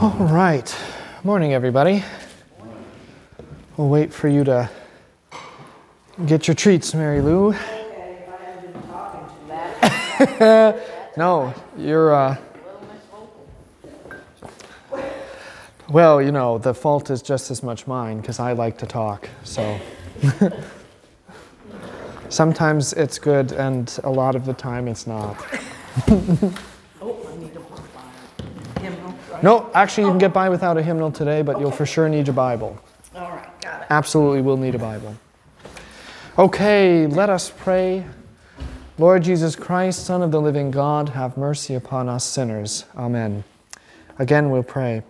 All right. Morning, everybody. We'll wait for you to get your treats, Mary Lou. no, you're. Uh, well, you know, the fault is just as much mine because I like to talk. So sometimes it's good, and a lot of the time it's not. No, actually, you can get by without a hymnal today, but you'll for sure need your Bible. All right, got it. Absolutely we'll need a Bible. Okay, let us pray. Lord Jesus Christ, Son of the living God, have mercy upon us sinners. Amen. Again, we'll pray.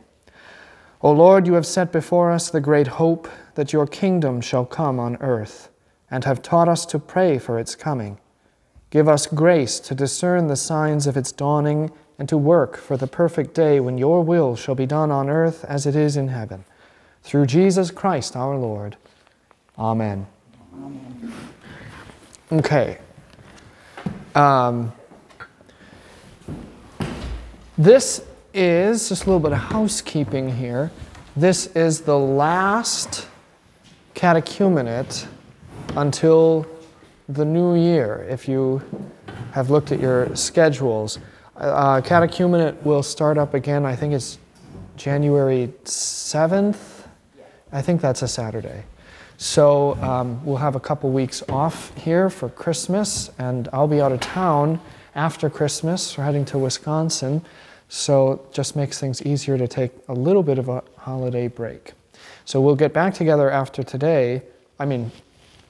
O Lord, you have set before us the great hope that your kingdom shall come on earth, and have taught us to pray for its coming. Give us grace to discern the signs of its dawning and to work for the perfect day when your will shall be done on earth as it is in heaven. Through Jesus Christ our Lord. Amen. Amen. Okay. Um, this is just a little bit of housekeeping here. This is the last catechumenate until the new year, if you have looked at your schedules. Uh, catechumenate will start up again, I think it's January 7th. I think that's a Saturday. So um, we'll have a couple weeks off here for Christmas, and I'll be out of town after Christmas. We're heading to Wisconsin, so just makes things easier to take a little bit of a holiday break. So we'll get back together after today. I mean,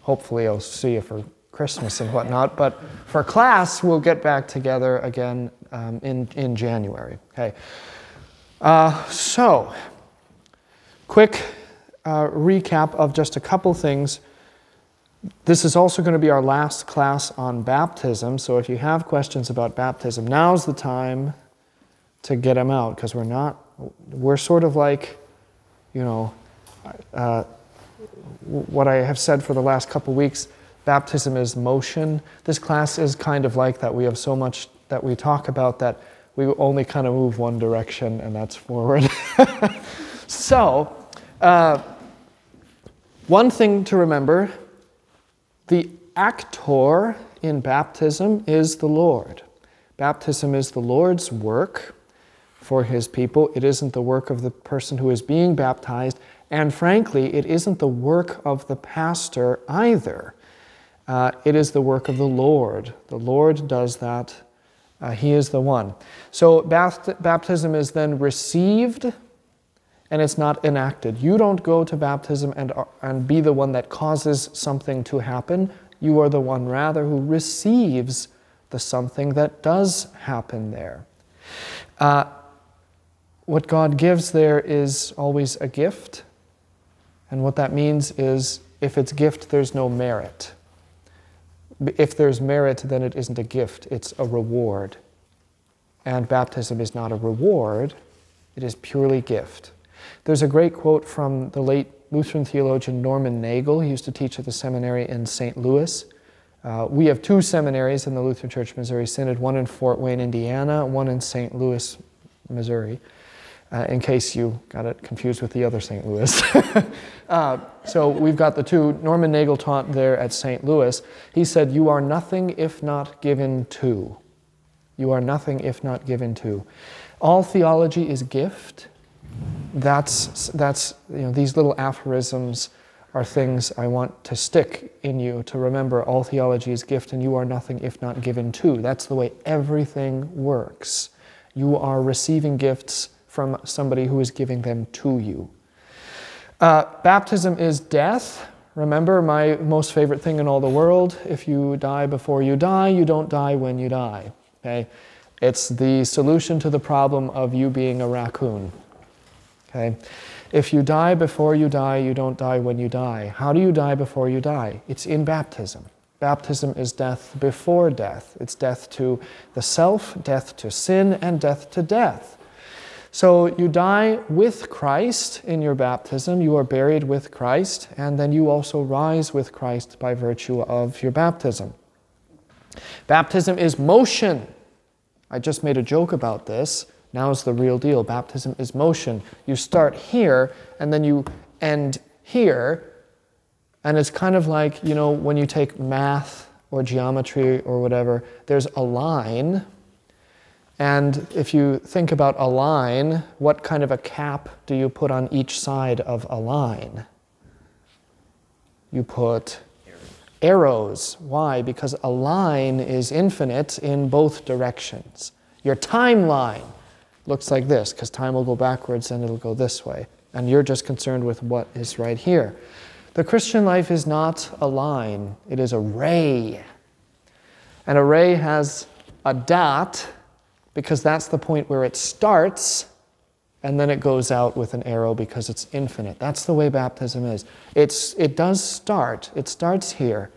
hopefully I'll see you for Christmas and whatnot, but for class, we'll get back together again um, in, in January. Okay. Uh, so, quick uh, recap of just a couple things. This is also going to be our last class on baptism, so if you have questions about baptism, now's the time to get them out because we're not, we're sort of like, you know, uh, what I have said for the last couple weeks baptism is motion. This class is kind of like that. We have so much that we talk about that we only kind of move one direction, and that's forward. so, uh, one thing to remember the actor in baptism is the Lord. Baptism is the Lord's work for his people. It isn't the work of the person who is being baptized. And frankly, it isn't the work of the pastor either. Uh, it is the work of the Lord. The Lord does that uh, he is the one. So baptism is then received and it's not enacted. You don't go to baptism and, uh, and be the one that causes something to happen. You are the one, rather, who receives the something that does happen there. Uh, what God gives there is always a gift. And what that means is if it's gift, there's no merit. If there's merit, then it isn't a gift, it's a reward. And baptism is not a reward, it is purely gift. There's a great quote from the late Lutheran theologian Norman Nagel. He used to teach at the seminary in St. Louis. Uh, we have two seminaries in the Lutheran Church Missouri Synod, one in Fort Wayne, Indiana, one in St. Louis, Missouri uh, in case you got it confused with the other St. Louis. uh, so we've got the two. Norman Nagel taught there at St. Louis. He said, You are nothing if not given to. You are nothing if not given to. All theology is gift. That's, that's you know, these little aphorisms are things I want to stick in you to remember all theology is gift and you are nothing if not given to. That's the way everything works. You are receiving gifts from somebody who is giving them to you. Uh, baptism is death. Remember, my most favorite thing in all the world if you die before you die, you don't die when you die. Okay? It's the solution to the problem of you being a raccoon. Okay? If you die before you die, you don't die when you die. How do you die before you die? It's in baptism. Baptism is death before death. It's death to the self, death to sin, and death to death. So you die with Christ in your baptism, you are buried with Christ, and then you also rise with Christ by virtue of your baptism. Baptism is motion. I just made a joke about this. Now is the real deal. Baptism is motion. You start here and then you end here. And it's kind of like, you know, when you take math or geometry or whatever, there's a line. And if you think about a line, what kind of a cap do you put on each side of a line? You put arrows. Why? Because a line is infinite in both directions. Your timeline looks like this, because time will go backwards and it'll go this way. And you're just concerned with what is right here. The Christian life is not a line, it is a ray. And a ray has a dot because that's the point where it starts and then it goes out with an arrow because it's infinite. That's the way baptism is. It's, it does start, it starts here,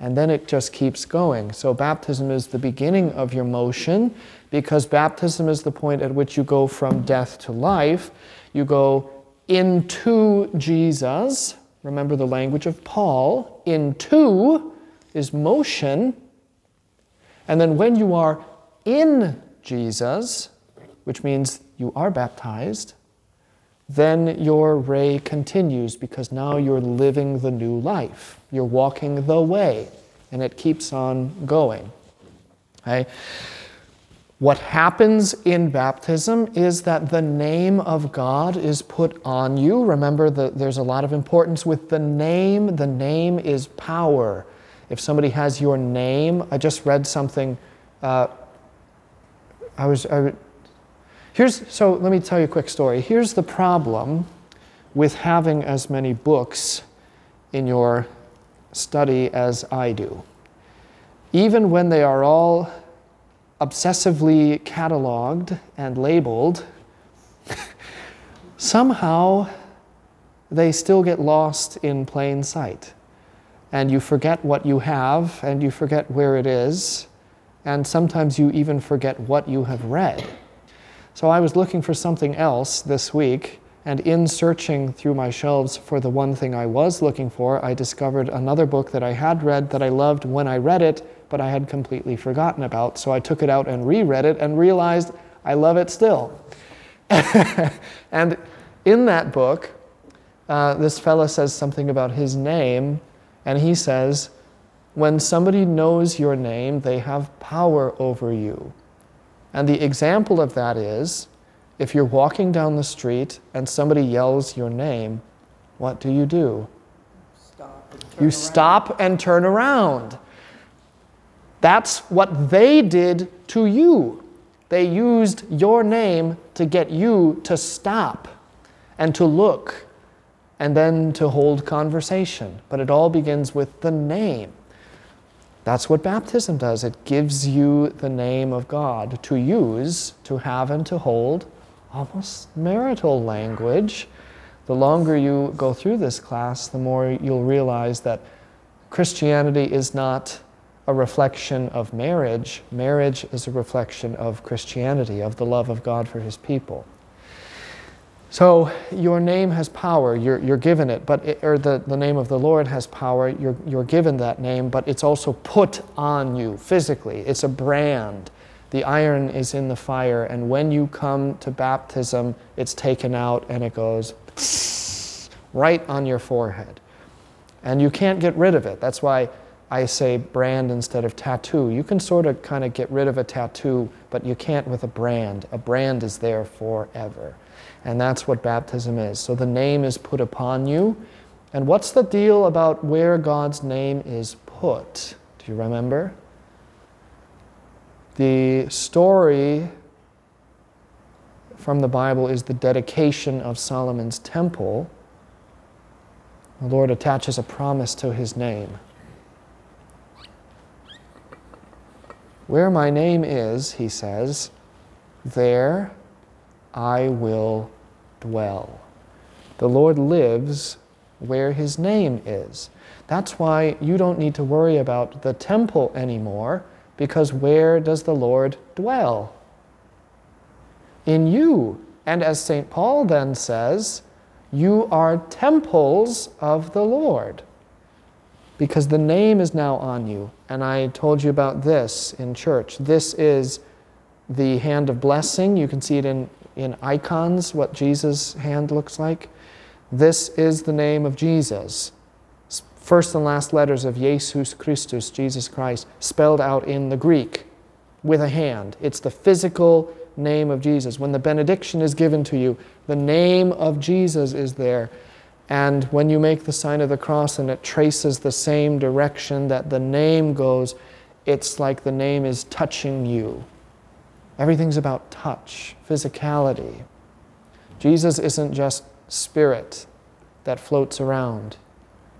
and then it just keeps going. So, baptism is the beginning of your motion because baptism is the point at which you go from death to life. You go into Jesus. Remember the language of Paul. Into is motion. And then when you are in Jesus, which means you are baptized, then your ray continues because now you're living the new life. You're walking the way, and it keeps on going. Okay? What happens in baptism is that the name of God is put on you. Remember, that there's a lot of importance with the name. The name is power. If somebody has your name, I just read something. Uh, I was, I, Here's, so let me tell you a quick story. Here's the problem with having as many books in your study as I do. Even when they are all obsessively cataloged and labeled, somehow they still get lost in plain sight. And you forget what you have, and you forget where it is, and sometimes you even forget what you have read. So I was looking for something else this week, and in searching through my shelves for the one thing I was looking for, I discovered another book that I had read that I loved when I read it, but I had completely forgotten about. So I took it out and reread it and realized I love it still. and in that book, uh, this fellow says something about his name, and he says, When somebody knows your name, they have power over you. And the example of that is if you're walking down the street and somebody yells your name, what do you do? Stop you around. stop and turn around. That's what they did to you. They used your name to get you to stop and to look and then to hold conversation. But it all begins with the name. That's what baptism does. It gives you the name of God to use, to have, and to hold, almost marital language. The longer you go through this class, the more you'll realize that Christianity is not a reflection of marriage. Marriage is a reflection of Christianity, of the love of God for his people. So your name has power, you're, you're given it, but it, or the, the name of the Lord has power, you're, you're given that name, but it's also put on you physically. It's a brand. The iron is in the fire, and when you come to baptism, it's taken out and it goes right on your forehead. And you can't get rid of it. That's why I say brand instead of tattoo. You can sort of kind of get rid of a tattoo, but you can't with a brand. A brand is there forever. And that's what baptism is. So the name is put upon you. And what's the deal about where God's name is put? Do you remember? The story from the Bible is the dedication of Solomon's temple. The Lord attaches a promise to his name. Where my name is, he says, there I will dwell. The Lord lives where his name is. That's why you don't need to worry about the temple anymore, because where does the Lord dwell? In you. And as St. Paul then says, you are temples of the Lord, because the name is now on you. And I told you about this in church. This is the hand of blessing. You can see it in, in icons, what Jesus' hand looks like. This is the name of Jesus. First and last letters of Jesus Christus, Jesus Christ, spelled out in the Greek with a hand. It's the physical name of Jesus. When the benediction is given to you, the name of Jesus is there. And when you make the sign of the cross and it traces the same direction that the name goes, it's like the name is touching you. Everything's about touch, physicality. Jesus isn't just spirit that floats around.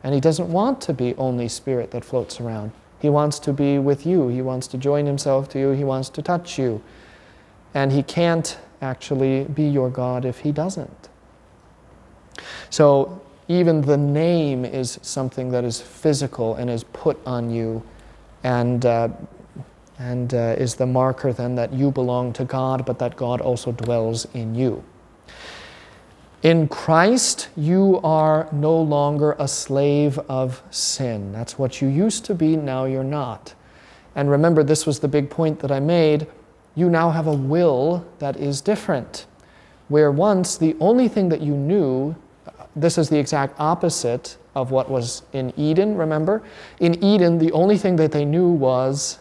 And he doesn't want to be only spirit that floats around. He wants to be with you. He wants to join himself to you. He wants to touch you. And he can't actually be your God if he doesn't. So even the name is something that is physical and is put on you and, uh, and uh, is the marker then that you belong to God, but that God also dwells in you. In Christ, you are no longer a slave of sin. That's what you used to be, now you're not. And remember, this was the big point that I made. You now have a will that is different. Where once the only thing that you knew, this is the exact opposite of what was in Eden, remember? In Eden, the only thing that they knew was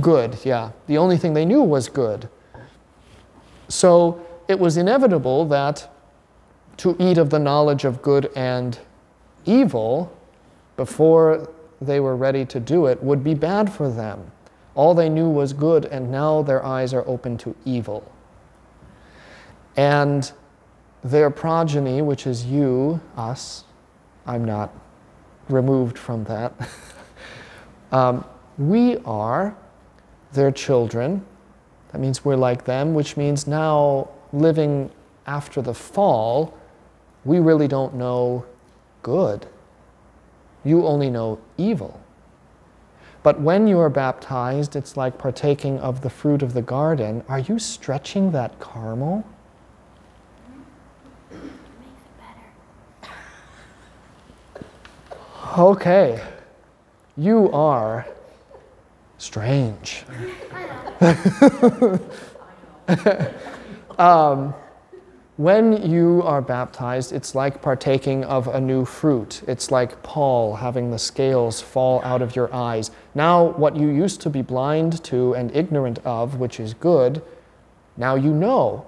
good, yeah. The only thing they knew was good. So it was inevitable that to eat of the knowledge of good and evil before they were ready to do it would be bad for them. All they knew was good, and now their eyes are open to evil. And their progeny, which is you, us, I'm not removed from that, um, we are their children that means we're like them, which means now living after the fall, we really don't know good. You only know evil. But when you are baptized, it's like partaking of the fruit of the garden. Are you stretching that caramel? Okay. You are strange. um, when you are baptized, it's like partaking of a new fruit. It's like Paul having the scales fall out of your eyes. Now, what you used to be blind to and ignorant of, which is good, now you know.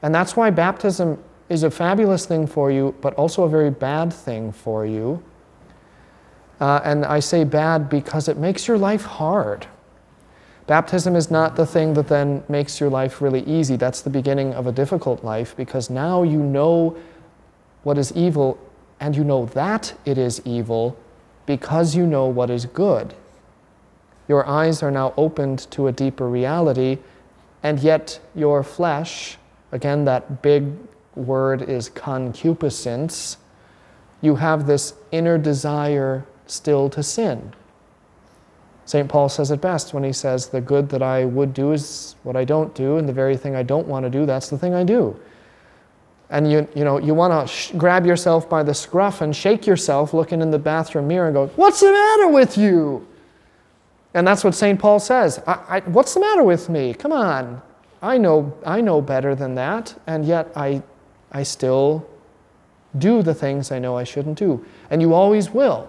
And that's why baptism is a fabulous thing for you, but also a very bad thing for you. Uh, and I say bad because it makes your life hard. Baptism is not the thing that then makes your life really easy. That's the beginning of a difficult life because now you know what is evil and you know that it is evil because you know what is good. Your eyes are now opened to a deeper reality, and yet your flesh, again, that big word is concupiscence, you have this inner desire still to sin. St. Paul says it best when he says, The good that I would do is what I don't do, and the very thing I don't want to do, that's the thing I do. And you, you know, you want to sh- grab yourself by the scruff and shake yourself looking in the bathroom mirror and go, What's the matter with you? And that's what St. Paul says. I, I, What's the matter with me? Come on. I know, I know better than that, and yet I, I still do the things I know I shouldn't do. And you always will.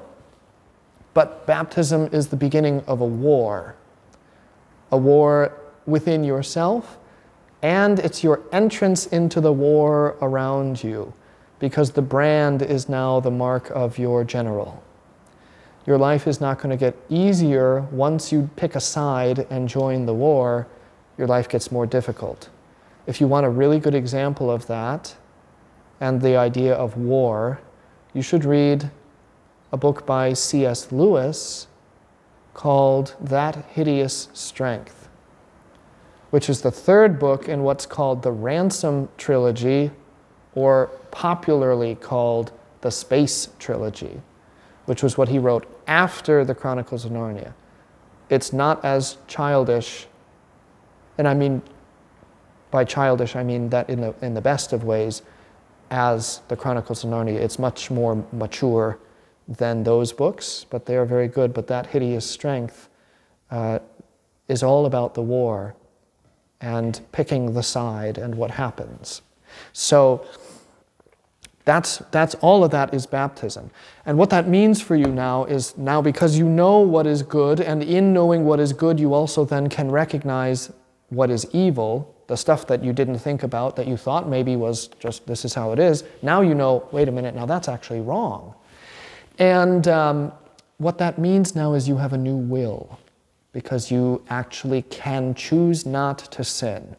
But baptism is the beginning of a war a war within yourself, and it's your entrance into the war around you because the brand is now the mark of your general. Your life is not going to get easier once you pick a side and join the war. Your life gets more difficult. If you want a really good example of that and the idea of war, you should read book by C.S. Lewis called That Hideous Strength, which is the third book in what's called the Ransom Trilogy, or popularly called the Space Trilogy, which was what he wrote after the Chronicles of Narnia. It's not as childish, and I mean by childish, I mean that in the, in the best of ways, as the Chronicles of Narnia. It's much more mature than those books, but they are very good. But that hideous strength uh, is all about the war and picking the side and what happens. So that's, that's all of that is baptism. And what that means for you now is now because you know what is good, and in knowing what is good, you also then can recognize what is evil, the stuff that you didn't think about, that you thought maybe was just this is how it is. Now you know, wait a minute, now that's actually wrong. And um, what that means now is you have a new will because you actually can choose not to sin.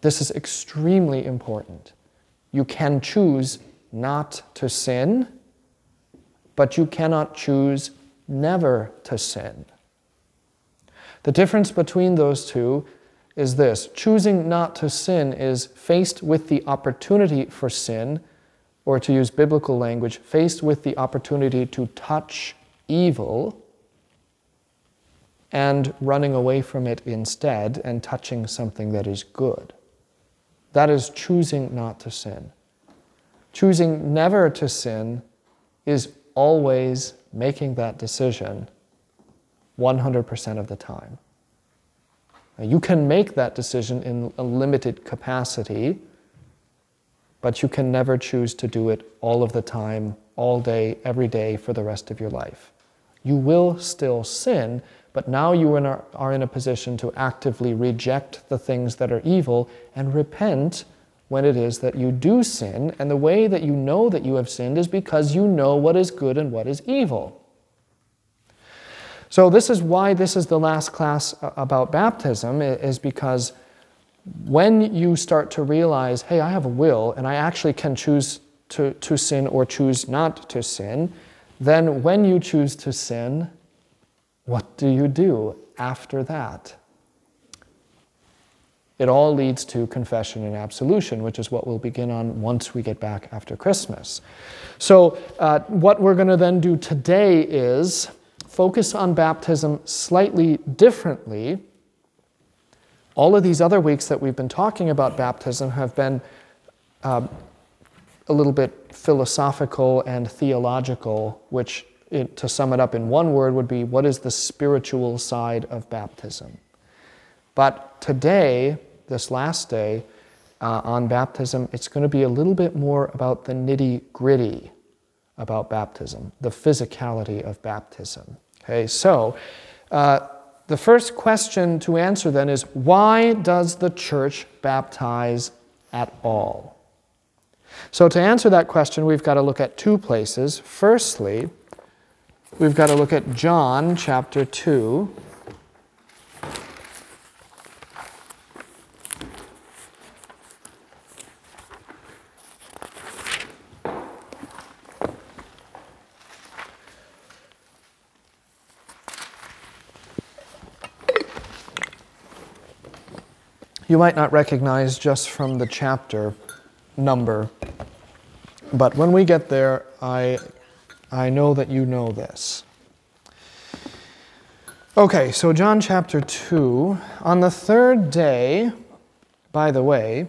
This is extremely important. You can choose not to sin, but you cannot choose never to sin. The difference between those two is this choosing not to sin is faced with the opportunity for sin, or to use biblical language, faced with the opportunity to touch evil and running away from it instead and touching something that is good. That is choosing not to sin. Choosing never to sin is always making that decision 100% of the time. Now, you can make that decision in a limited capacity, but you can never choose to do it all of the time, all day, every day for the rest of your life. You will still sin, but now you are in a position to actively reject the things that are evil and repent when it is that you do sin. And the way that you know that you have sinned is because you know what is good and what is evil. So, this is why this is the last class about baptism, is because when you start to realize, hey, I have a will and I actually can choose to, to sin or choose not to sin, then when you choose to sin, what do you do after that? It all leads to confession and absolution, which is what we'll begin on once we get back after Christmas. So, uh, what we're going to then do today is focus on baptism slightly differently. All of these other weeks that we've been talking about baptism have been uh, a little bit philosophical and theological, which it, to sum it up in one word, would be what is the spiritual side of baptism? But today, this last day uh, on baptism, it's going to be a little bit more about the nitty gritty about baptism, the physicality of baptism. Okay, so uh, the first question to answer then is why does the church baptize at all? So, to answer that question, we've got to look at two places. Firstly, we've got to look at John chapter 2. You might not recognize just from the chapter number, but when we get there, I I know that you know this. Okay, so John chapter 2. On the third day, by the way,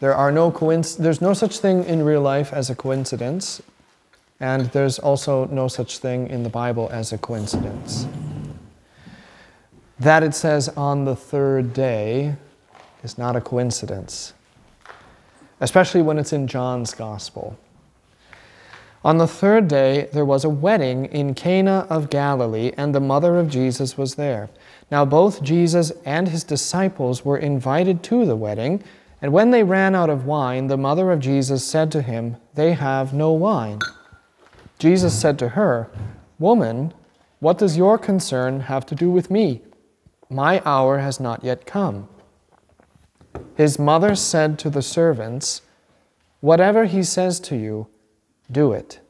there are no coinc- there's no such thing in real life as a coincidence, and there's also no such thing in the Bible as a coincidence. That it says on the third day is not a coincidence, especially when it's in John's gospel. On the third day, there was a wedding in Cana of Galilee, and the mother of Jesus was there. Now, both Jesus and his disciples were invited to the wedding, and when they ran out of wine, the mother of Jesus said to him, They have no wine. Jesus said to her, Woman, what does your concern have to do with me? My hour has not yet come. His mother said to the servants, Whatever he says to you, do it.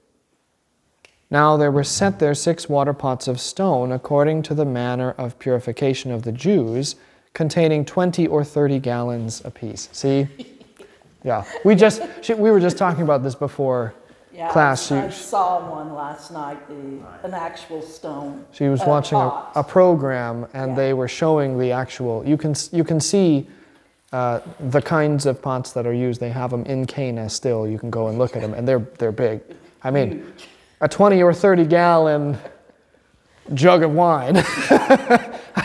Now there were set there six water pots of stone, according to the manner of purification of the Jews, containing 20 or 30 gallons apiece. See? Yeah. We just we were just talking about this before yeah, class. I, I saw one last night, the, an actual stone. She was uh, watching a, a, program, and yeah. they were showing the actual. You can you can see uh, the kinds of pots that are used, they have them in Cana still. You can go and look at them, and they're, they're big. I mean, a 20 or 30 gallon jug of wine.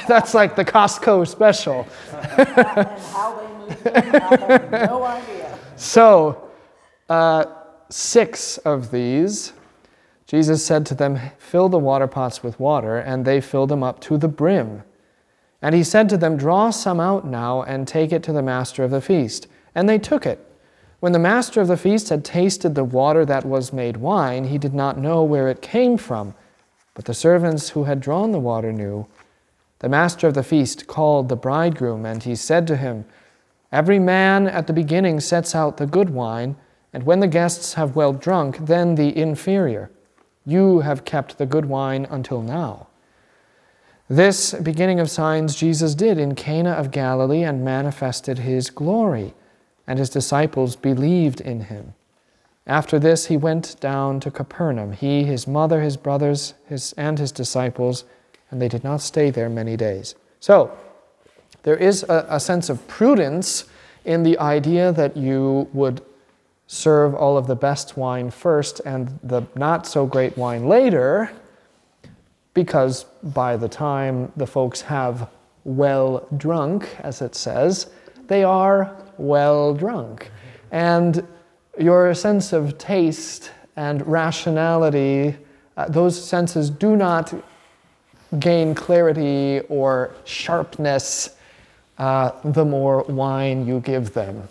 That's like the Costco special. And how they moved them, no. So, uh, six of these, Jesus said to them, Fill the water pots with water, and they filled them up to the brim. And he said to them, Draw some out now and take it to the master of the feast. And they took it. When the master of the feast had tasted the water that was made wine, he did not know where it came from. But the servants who had drawn the water knew. The master of the feast called the bridegroom, and he said to him, Every man at the beginning sets out the good wine, and when the guests have well drunk, then the inferior. You have kept the good wine until now. This beginning of signs Jesus did in Cana of Galilee and manifested his glory, and his disciples believed in him. After this, he went down to Capernaum, he, his mother, his brothers, his, and his disciples, and they did not stay there many days. So, there is a, a sense of prudence in the idea that you would serve all of the best wine first and the not so great wine later, because by the time the folks have well drunk, as it says, they are well drunk. And your sense of taste and rationality, uh, those senses do not gain clarity or sharpness uh, the more wine you give them.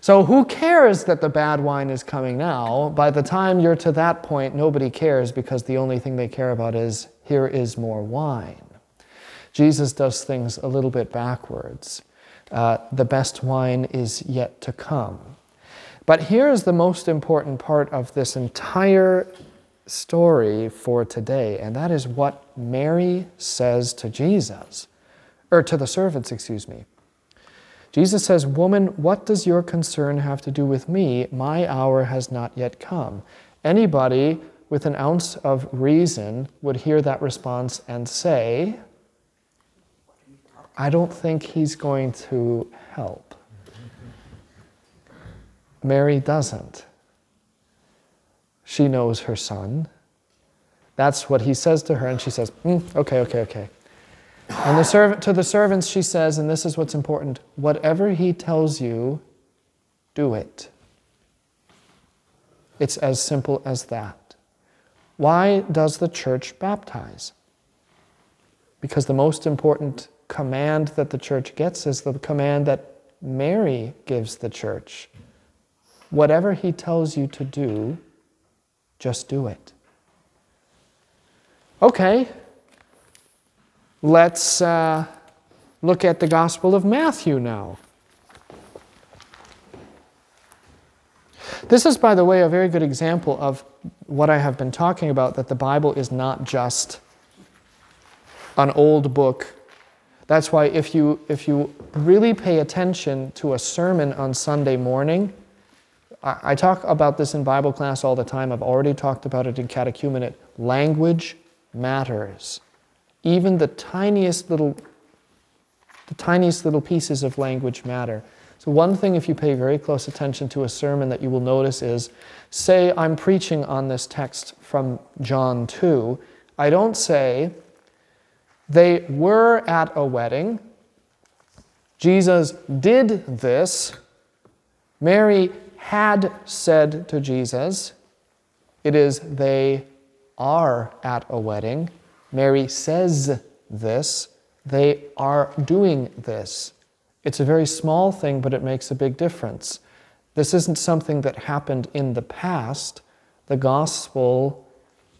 So, who cares that the bad wine is coming now? By the time you're to that point, nobody cares because the only thing they care about is here is more wine. Jesus does things a little bit backwards. Uh, the best wine is yet to come. But here's the most important part of this entire story for today, and that is what Mary says to Jesus, or to the servants, excuse me. Jesus says, Woman, what does your concern have to do with me? My hour has not yet come. Anybody with an ounce of reason would hear that response and say, I don't think he's going to help. Mary doesn't. She knows her son. That's what he says to her, and she says, mm, Okay, okay, okay. And the servant, to the servants, she says, and this is what's important whatever he tells you, do it. It's as simple as that. Why does the church baptize? Because the most important command that the church gets is the command that Mary gives the church. Whatever he tells you to do, just do it. Okay, let's uh, look at the Gospel of Matthew now. This is, by the way, a very good example of what I have been talking about that the Bible is not just an old book. That's why, if you, if you really pay attention to a sermon on Sunday morning, I, I talk about this in Bible class all the time. I've already talked about it in catechumenate. Language matters. Even the tiniest little the tiniest little pieces of language matter. So, one thing, if you pay very close attention to a sermon, that you will notice is say, I'm preaching on this text from John 2. I don't say, they were at a wedding, Jesus did this, Mary had said to Jesus, it is they are at a wedding. Mary says this, they are doing this. It's a very small thing, but it makes a big difference. This isn't something that happened in the past. The gospel,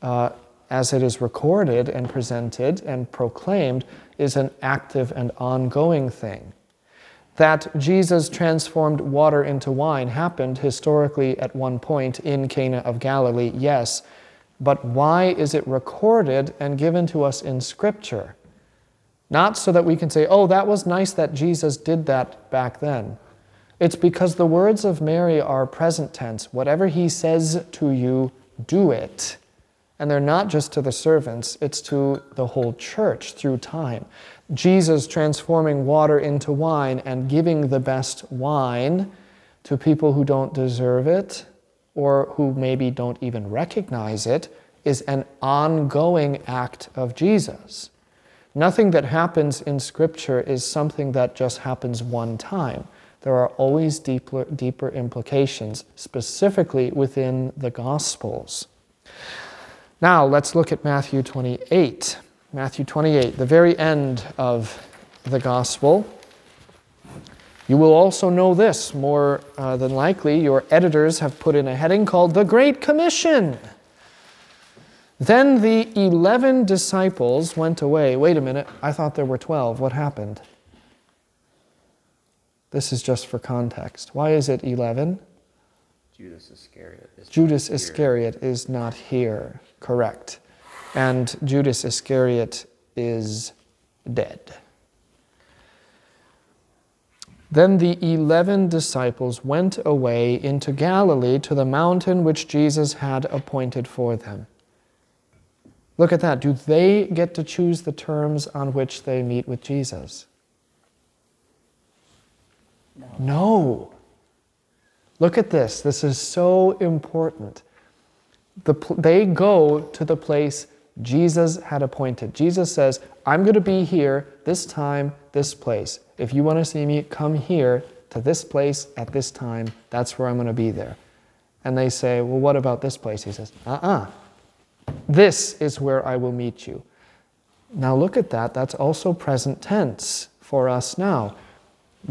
uh, as it is recorded and presented and proclaimed, is an active and ongoing thing. That Jesus transformed water into wine happened historically at one point in Cana of Galilee, yes, but why is it recorded and given to us in Scripture? Not so that we can say, oh, that was nice that Jesus did that back then. It's because the words of Mary are present tense. Whatever he says to you, do it. And they're not just to the servants, it's to the whole church through time. Jesus transforming water into wine and giving the best wine to people who don't deserve it or who maybe don't even recognize it is an ongoing act of Jesus. Nothing that happens in Scripture is something that just happens one time. There are always deeper, deeper implications, specifically within the Gospels. Now, let's look at Matthew 28. Matthew 28, the very end of the Gospel. You will also know this more uh, than likely. Your editors have put in a heading called The Great Commission. Then the 11 disciples went away. Wait a minute, I thought there were 12. What happened? This is just for context. Why is it 11? Judas Iscariot is Judas. Iscariot is not here. Correct. And Judas Iscariot is dead. Then the eleven disciples went away into Galilee to the mountain which Jesus had appointed for them. Look at that. Do they get to choose the terms on which they meet with Jesus? No. No. Look at this. This is so important. The, they go to the place Jesus had appointed. Jesus says, I'm going to be here this time, this place. If you want to see me, come here to this place at this time. That's where I'm going to be there. And they say, Well, what about this place? He says, Uh uh This is where I will meet you. Now look at that. That's also present tense for us now.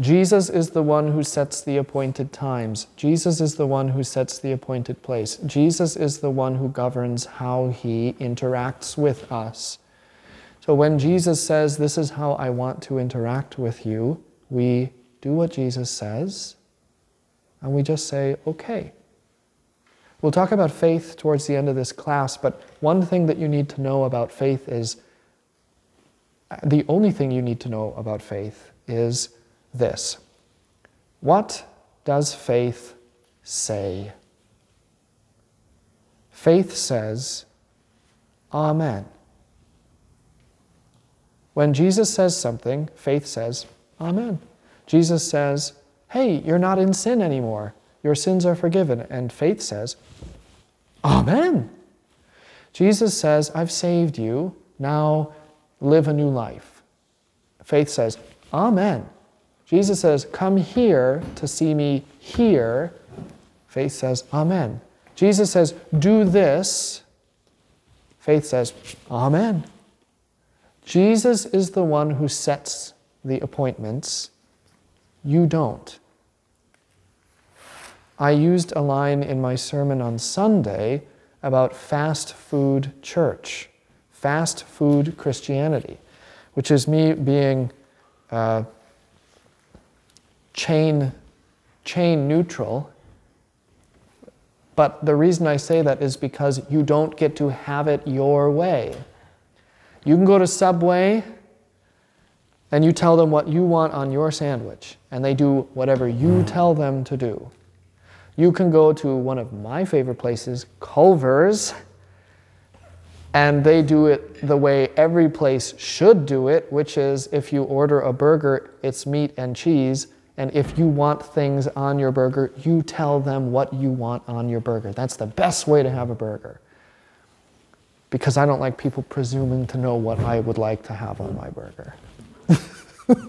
Jesus is the one who sets the appointed times. Jesus is the one who sets the appointed place. Jesus is the one who governs how he interacts with us. So when Jesus says, This is how I want to interact with you, we do what Jesus says and we just say, Okay. We'll talk about faith towards the end of this class, but one thing that you need to know about faith is the only thing you need to know about faith is this What does faith say? Faith says, Amen. When Jesus says something, faith says, Amen. Jesus says, Hey, you're not in sin anymore. Your sins are forgiven. And faith says, Amen. Jesus says, I've saved you. Now live a new life. Faith says, Amen. Jesus says, Come here to see me here. Faith says, Amen. Jesus says, Do this. Faith says, Amen. Jesus is the one who sets the appointments. You don't. I used a line in my sermon on Sunday about fast food church, fast food Christianity, which is me being uh, chain, chain neutral. But the reason I say that is because you don't get to have it your way. You can go to Subway and you tell them what you want on your sandwich, and they do whatever you tell them to do. You can go to one of my favorite places, Culver's, and they do it the way every place should do it, which is if you order a burger, it's meat and cheese. And if you want things on your burger, you tell them what you want on your burger. That's the best way to have a burger. Because I don't like people presuming to know what I would like to have on my burger.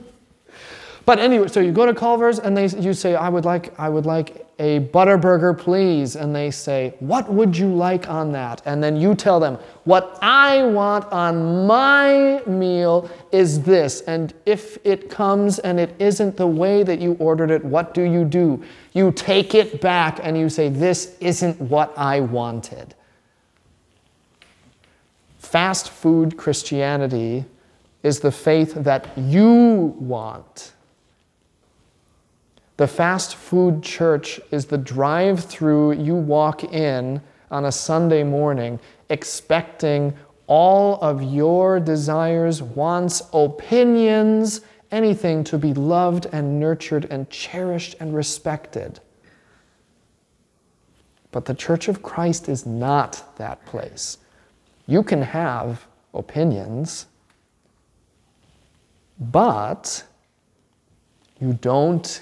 but anyway, so you go to Culver's and they, you say, I would, like, I would like a butter burger, please. And they say, What would you like on that? And then you tell them, What I want on my meal is this. And if it comes and it isn't the way that you ordered it, what do you do? You take it back and you say, This isn't what I wanted. Fast food Christianity is the faith that you want. The fast food church is the drive through you walk in on a Sunday morning expecting all of your desires, wants, opinions, anything to be loved and nurtured and cherished and respected. But the Church of Christ is not that place. You can have opinions, but you don't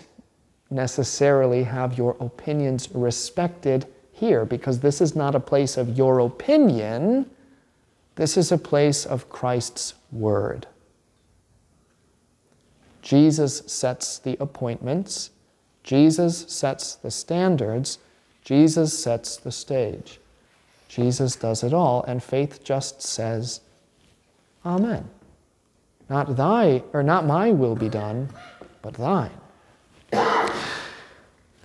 necessarily have your opinions respected here because this is not a place of your opinion, this is a place of Christ's word. Jesus sets the appointments, Jesus sets the standards, Jesus sets the stage. Jesus does it all, and faith just says, Amen. Not thy, or not my will be done, but thine.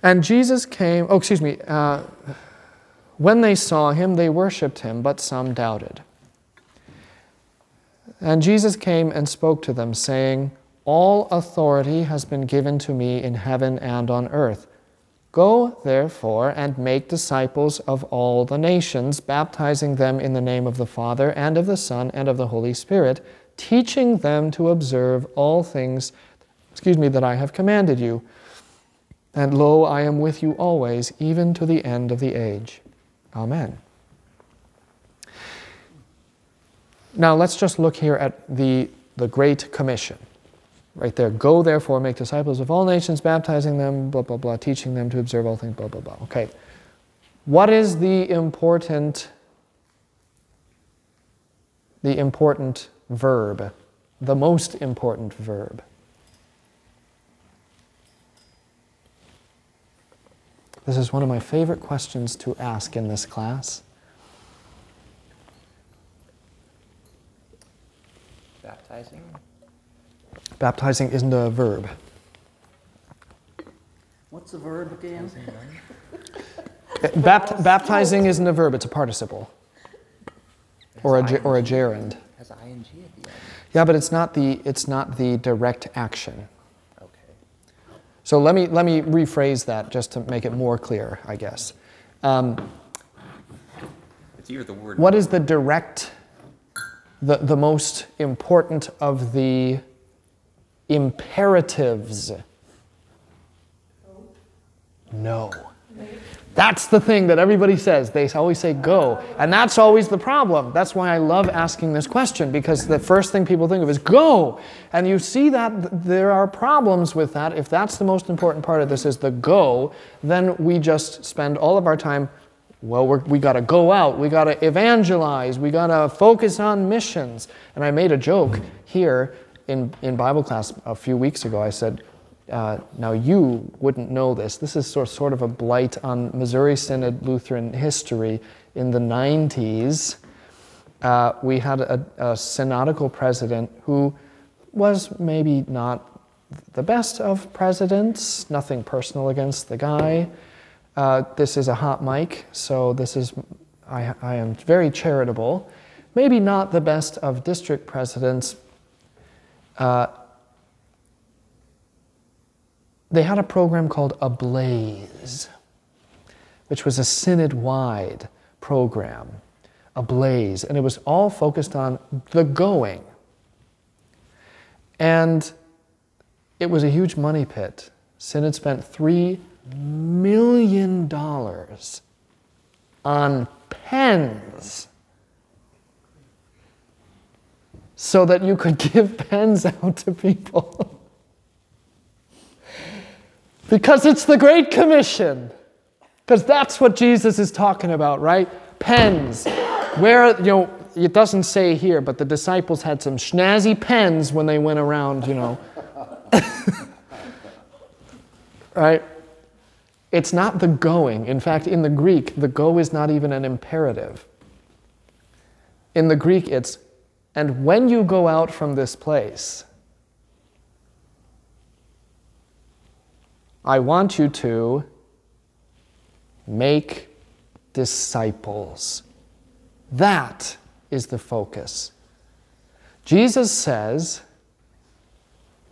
And Jesus came, oh, excuse me, uh, when they saw him, they worshiped him, but some doubted. And Jesus came and spoke to them, saying, All authority has been given to me in heaven and on earth. Go, therefore, and make disciples of all the nations, baptizing them in the name of the Father, and of the Son, and of the Holy Spirit, teaching them to observe all things, excuse me, that I have commanded you. And lo, I am with you always, even to the end of the age. Amen. Now let's just look here at the, the Great Commission. Right there. Go therefore, make disciples of all nations, baptizing them, blah, blah, blah, teaching them to observe all things, blah, blah, blah. Okay. What is the important, the important verb? The most important verb? This is one of my favorite questions to ask in this class. Baptizing? Baptizing isn't a verb. What's the verb again? Bapt- baptizing isn't a verb, it's a participle or a, ge- or a gerund. Has ing at the end. Yeah, but it's not the, it's not the direct action. Okay. So let me, let me rephrase that just to make it more clear, I guess. Um, It's either the word. what is the direct, the, the most important of the imperatives? No. That's the thing that everybody says. They always say go. And that's always the problem. That's why I love asking this question because the first thing people think of is go. And you see that there are problems with that. If that's the most important part of this is the go, then we just spend all of our time well, we got to go out, we got to evangelize, we got to focus on missions. And I made a joke here in, in Bible class a few weeks ago. I said, uh, now you wouldn't know this. This is sort, sort of a blight on Missouri Synod Lutheran history. In the 90s, uh, we had a, a synodical president who was maybe not the best of presidents, nothing personal against the guy. Uh, this is a hot mic, so this is, I, I am very charitable. Maybe not the best of district presidents. Uh, they had a program called Ablaze, which was a synod wide program, Ablaze, and it was all focused on the going. And it was a huge money pit. Synod spent $3 million on pens so that you could give pens out to people. Because it's the Great Commission. Because that's what Jesus is talking about, right? Pens. Where, you know, it doesn't say here, but the disciples had some snazzy pens when they went around, you know. right? It's not the going. In fact, in the Greek, the go is not even an imperative. In the Greek, it's, and when you go out from this place, I want you to make disciples. That is the focus. Jesus says,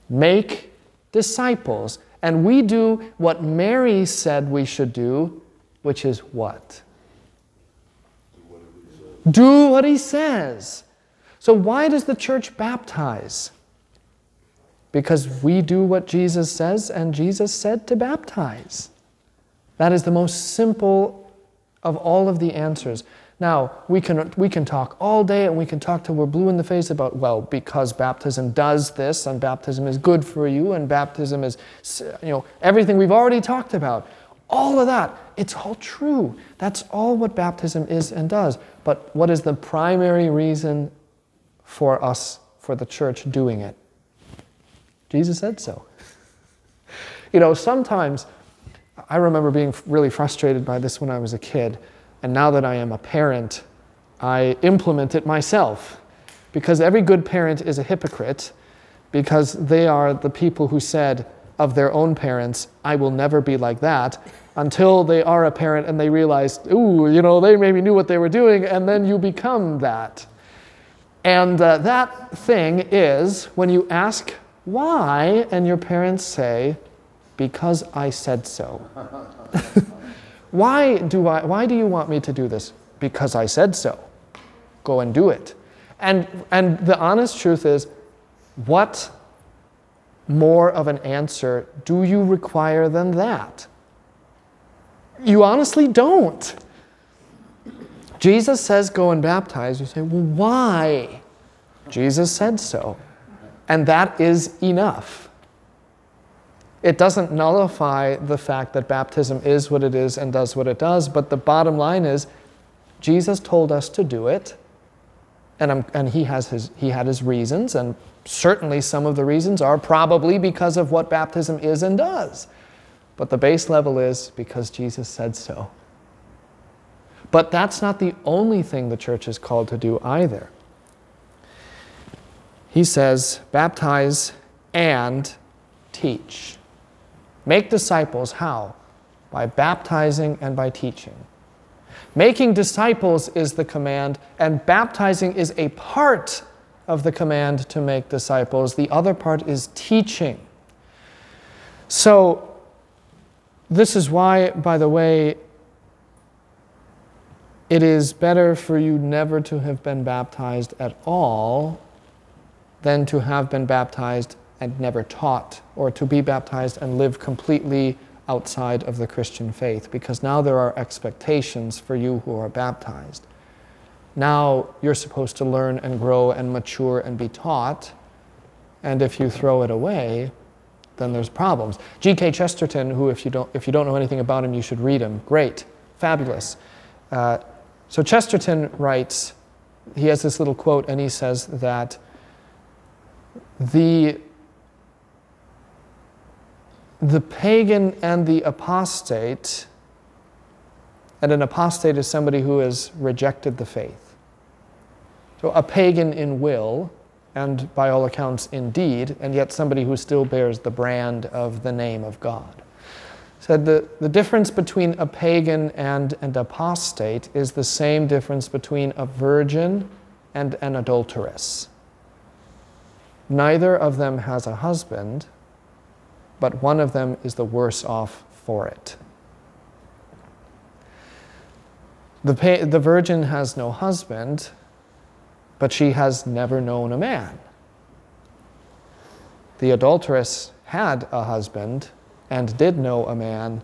make disciples. And we do what Mary said we should do, which is what? Do what he says. So, why does the church baptize? Because we do what Jesus says, and Jesus said to baptize. That is the most simple of all of the answers. Now, we can, we can talk all day and we can talk till we're blue in the face about, well, because baptism does this and baptism is good for you and baptism is, you know, everything we've already talked about. All of that, it's all true. That's all what baptism is and does. But what is the primary reason for us, for the church doing it? Jesus said so. You know, sometimes I remember being really frustrated by this when I was a kid, and now that I am a parent, I implement it myself. Because every good parent is a hypocrite, because they are the people who said of their own parents, I will never be like that, until they are a parent and they realize, ooh, you know, they maybe knew what they were doing, and then you become that. And uh, that thing is when you ask why, and your parents say, because I said so. why, do I, why do you want me to do this? Because I said so. Go and do it. And, and the honest truth is, what more of an answer do you require than that? You honestly don't. Jesus says, Go and baptize. You say, Well, why? Jesus said so. And that is enough. It doesn't nullify the fact that baptism is what it is and does what it does, but the bottom line is Jesus told us to do it, and, I'm, and he, has his, he had his reasons, and certainly some of the reasons are probably because of what baptism is and does. But the base level is because Jesus said so. But that's not the only thing the church is called to do either. He says, baptize and teach. Make disciples how? By baptizing and by teaching. Making disciples is the command, and baptizing is a part of the command to make disciples. The other part is teaching. So, this is why, by the way, it is better for you never to have been baptized at all than to have been baptized and never taught, or to be baptized and live completely outside of the Christian faith, because now there are expectations for you who are baptized. Now you're supposed to learn and grow and mature and be taught, and if you throw it away, then there's problems. G.K. Chesterton, who, if you, don't, if you don't know anything about him, you should read him. Great, fabulous. Uh, so Chesterton writes, he has this little quote, and he says that the the pagan and the apostate, and an apostate is somebody who has rejected the faith. So a pagan in will, and by all accounts in deed, and yet somebody who still bears the brand of the name of God. Said the, the difference between a pagan and an apostate is the same difference between a virgin and an adulteress. Neither of them has a husband, but one of them is the worse off for it. The, pa- the virgin has no husband, but she has never known a man. The adulteress had a husband and did know a man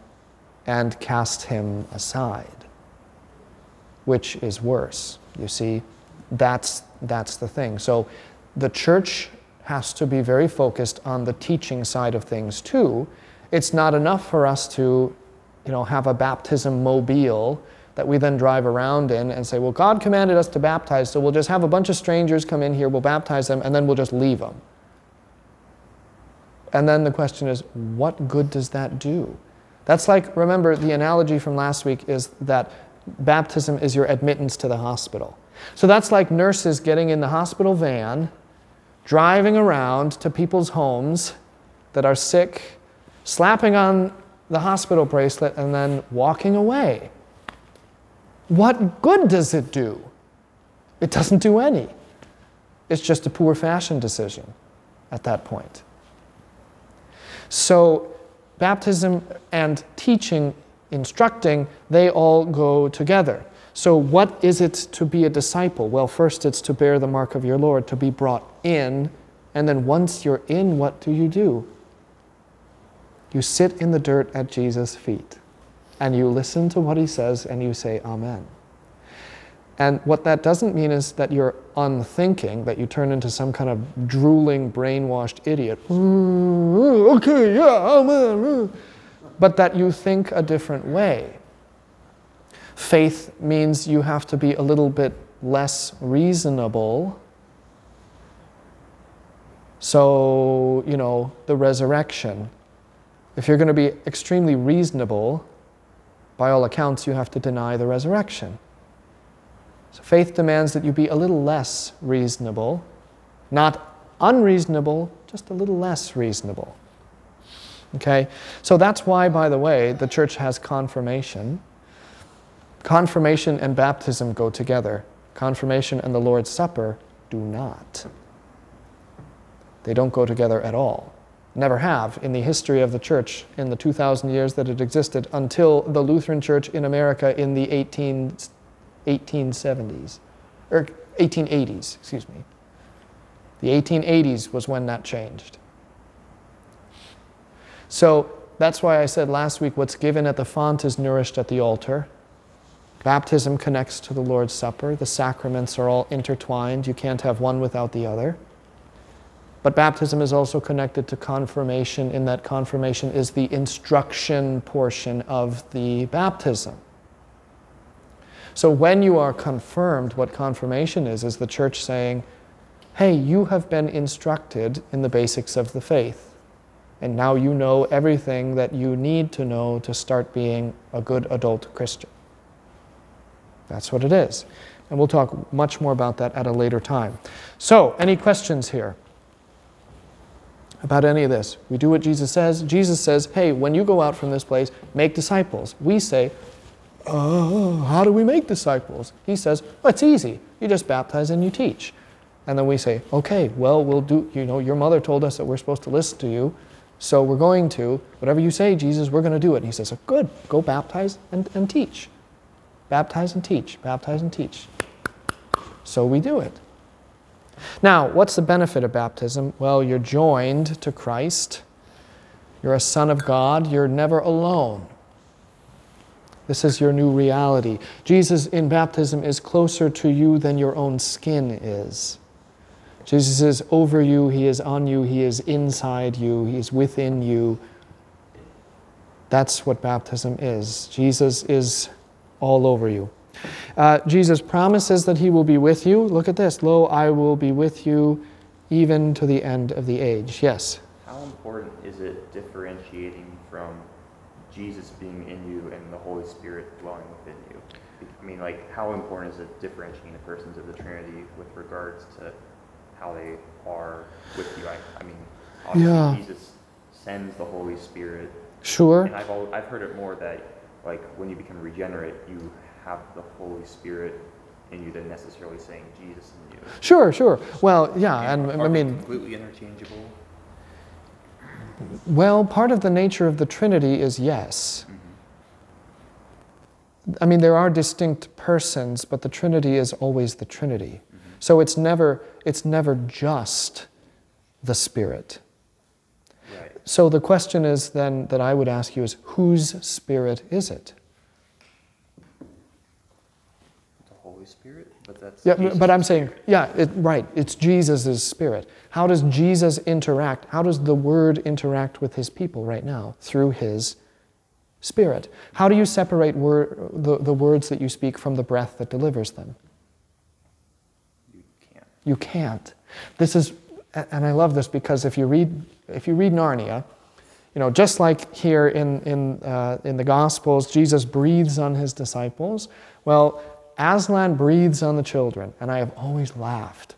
and cast him aside, which is worse. You see, that's, that's the thing. So the church has to be very focused on the teaching side of things too. It's not enough for us to, you know, have a baptism mobile that we then drive around in and say, well, God commanded us to baptize, so we'll just have a bunch of strangers come in here, we'll baptize them, and then we'll just leave them. And then the question is, what good does that do? That's like, remember, the analogy from last week is that baptism is your admittance to the hospital. So that's like nurses getting in the hospital van driving around to people's homes that are sick, slapping on the hospital bracelet, and then walking away. What good does it do? It doesn't do any. It's just a poor fashion decision at that point. So, baptism and teaching, instructing, they all go together. So, what is it to be a disciple? Well, first it's to bear the mark of your Lord, to be brought in. And then once you're in, what do you do? You sit in the dirt at Jesus' feet and you listen to what he says and you say, Amen. And what that doesn't mean is that you're unthinking, that you turn into some kind of drooling, brainwashed idiot. Okay, yeah, amen. but that you think a different way. Faith means you have to be a little bit less reasonable. So, you know, the resurrection. If you're going to be extremely reasonable, by all accounts, you have to deny the resurrection. So faith demands that you be a little less reasonable, not unreasonable, just a little less reasonable. Okay? So that's why, by the way, the church has confirmation. Confirmation and baptism go together. Confirmation and the Lord's Supper do not. They don't go together at all. Never have in the history of the church in the 2,000 years that it existed until the Lutheran Church in America in the 18, 1870s, or 1880s, excuse me. The 1880s was when that changed. So that's why I said last week what's given at the font is nourished at the altar. Baptism connects to the Lord's Supper. The sacraments are all intertwined. You can't have one without the other. But baptism is also connected to confirmation, in that confirmation is the instruction portion of the baptism. So when you are confirmed, what confirmation is, is the church saying, hey, you have been instructed in the basics of the faith. And now you know everything that you need to know to start being a good adult Christian. That's what it is. And we'll talk much more about that at a later time. So, any questions here? about any of this. We do what Jesus says. Jesus says, hey, when you go out from this place, make disciples. We say, oh, how do we make disciples? He says, well, it's easy. You just baptize and you teach. And then we say, okay, well, we'll do, you know, your mother told us that we're supposed to listen to you. So we're going to, whatever you say, Jesus, we're going to do it. And he says, good, go baptize and, and teach. Baptize and teach, baptize and teach. So we do it. Now, what's the benefit of baptism? Well, you're joined to Christ. You're a son of God. You're never alone. This is your new reality. Jesus in baptism is closer to you than your own skin is. Jesus is over you, He is on you, He is inside you, He is within you. That's what baptism is. Jesus is all over you. Uh, Jesus promises that he will be with you. Look at this. Lo, I will be with you even to the end of the age. Yes? How important is it differentiating from Jesus being in you and the Holy Spirit dwelling within you? I mean, like, how important is it differentiating the persons of the Trinity with regards to how they are with you? I, I mean, obviously, Yeah. Jesus sends the Holy Spirit. Sure. And I've, I've heard it more that, like, when you become regenerate, you have the Holy Spirit in you than necessarily saying Jesus in you. Sure, sure. Well, yeah, and I Are they mean, completely interchangeable. well, part of the nature of the Trinity is yes. Mm-hmm. I mean, there are distinct persons, but the Trinity is always the Trinity. Mm-hmm. So it's never, it's never just the Spirit. So the question is then that I would ask you is whose Spirit is it? The Holy Spirit, but that's Yeah, Jesus' but I'm saying, yeah, it, right, it's Jesus' spirit. How does Jesus interact? How does the Word interact with His people right now? Through His Spirit. How do you separate wor- the, the words that you speak from the breath that delivers them? You can't. You can't. This is, and I love this because if you read, if you read Narnia, you know, just like here in, in, uh, in the Gospels, Jesus breathes on his disciples. Well, Aslan breathes on the children, and I have always laughed.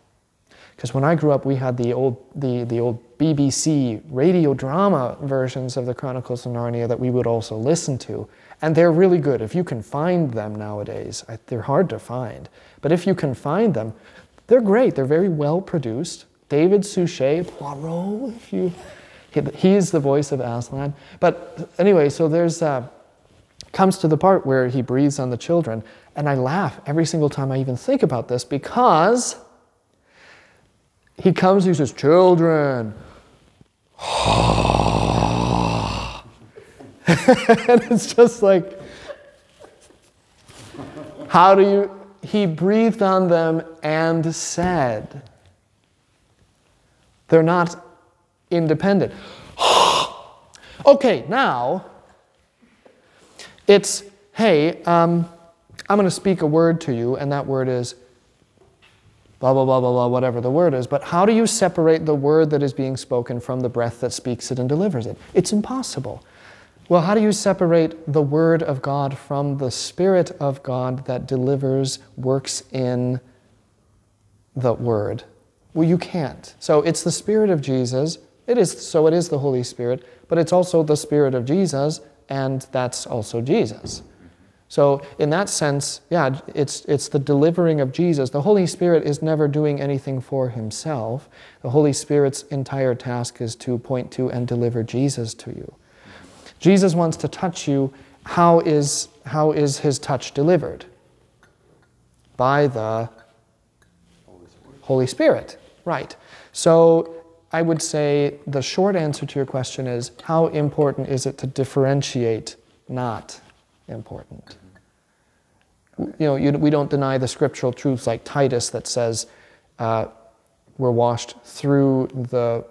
Because when I grew up, we had the old, the, the old BBC radio drama versions of the Chronicles of Narnia that we would also listen to. And they're really good. If you can find them nowadays, I, they're hard to find. But if you can find them, they're great. They're very well produced. David Suchet, Poirot, if you, he, he's the voice of Aslan. But anyway, so there's, uh, comes to the part where he breathes on the children. And I laugh every single time I even think about this because he comes, he says, Children. and it's just like, how do you? He breathed on them and said, They're not independent. okay, now, It's, hey, um, I'm going to speak a word to you, and that word is blah, blah, blah, blah, blah, whatever the word is. But how do you separate the word that is being spoken from the breath that speaks it and delivers it? It's impossible. Well, how do you separate the word of God from the spirit of God that delivers, works in the word? Well, you can't. So it's the spirit of Jesus. It is so it is the Holy Spirit, but it's also the spirit of Jesus, and that's also Jesus. So in that sense, yeah, it's it's the delivering of Jesus. The Holy Spirit is never doing anything for himself. The Holy Spirit's entire task is to point to and deliver Jesus to you. Jesus wants to touch you. How is how is his touch delivered? By the Holy Spirit. Right. So I would say the short answer to your question is how important is it to differentiate not important? You know, you, we don't deny the scriptural truths like Titus that says uh, we're washed through the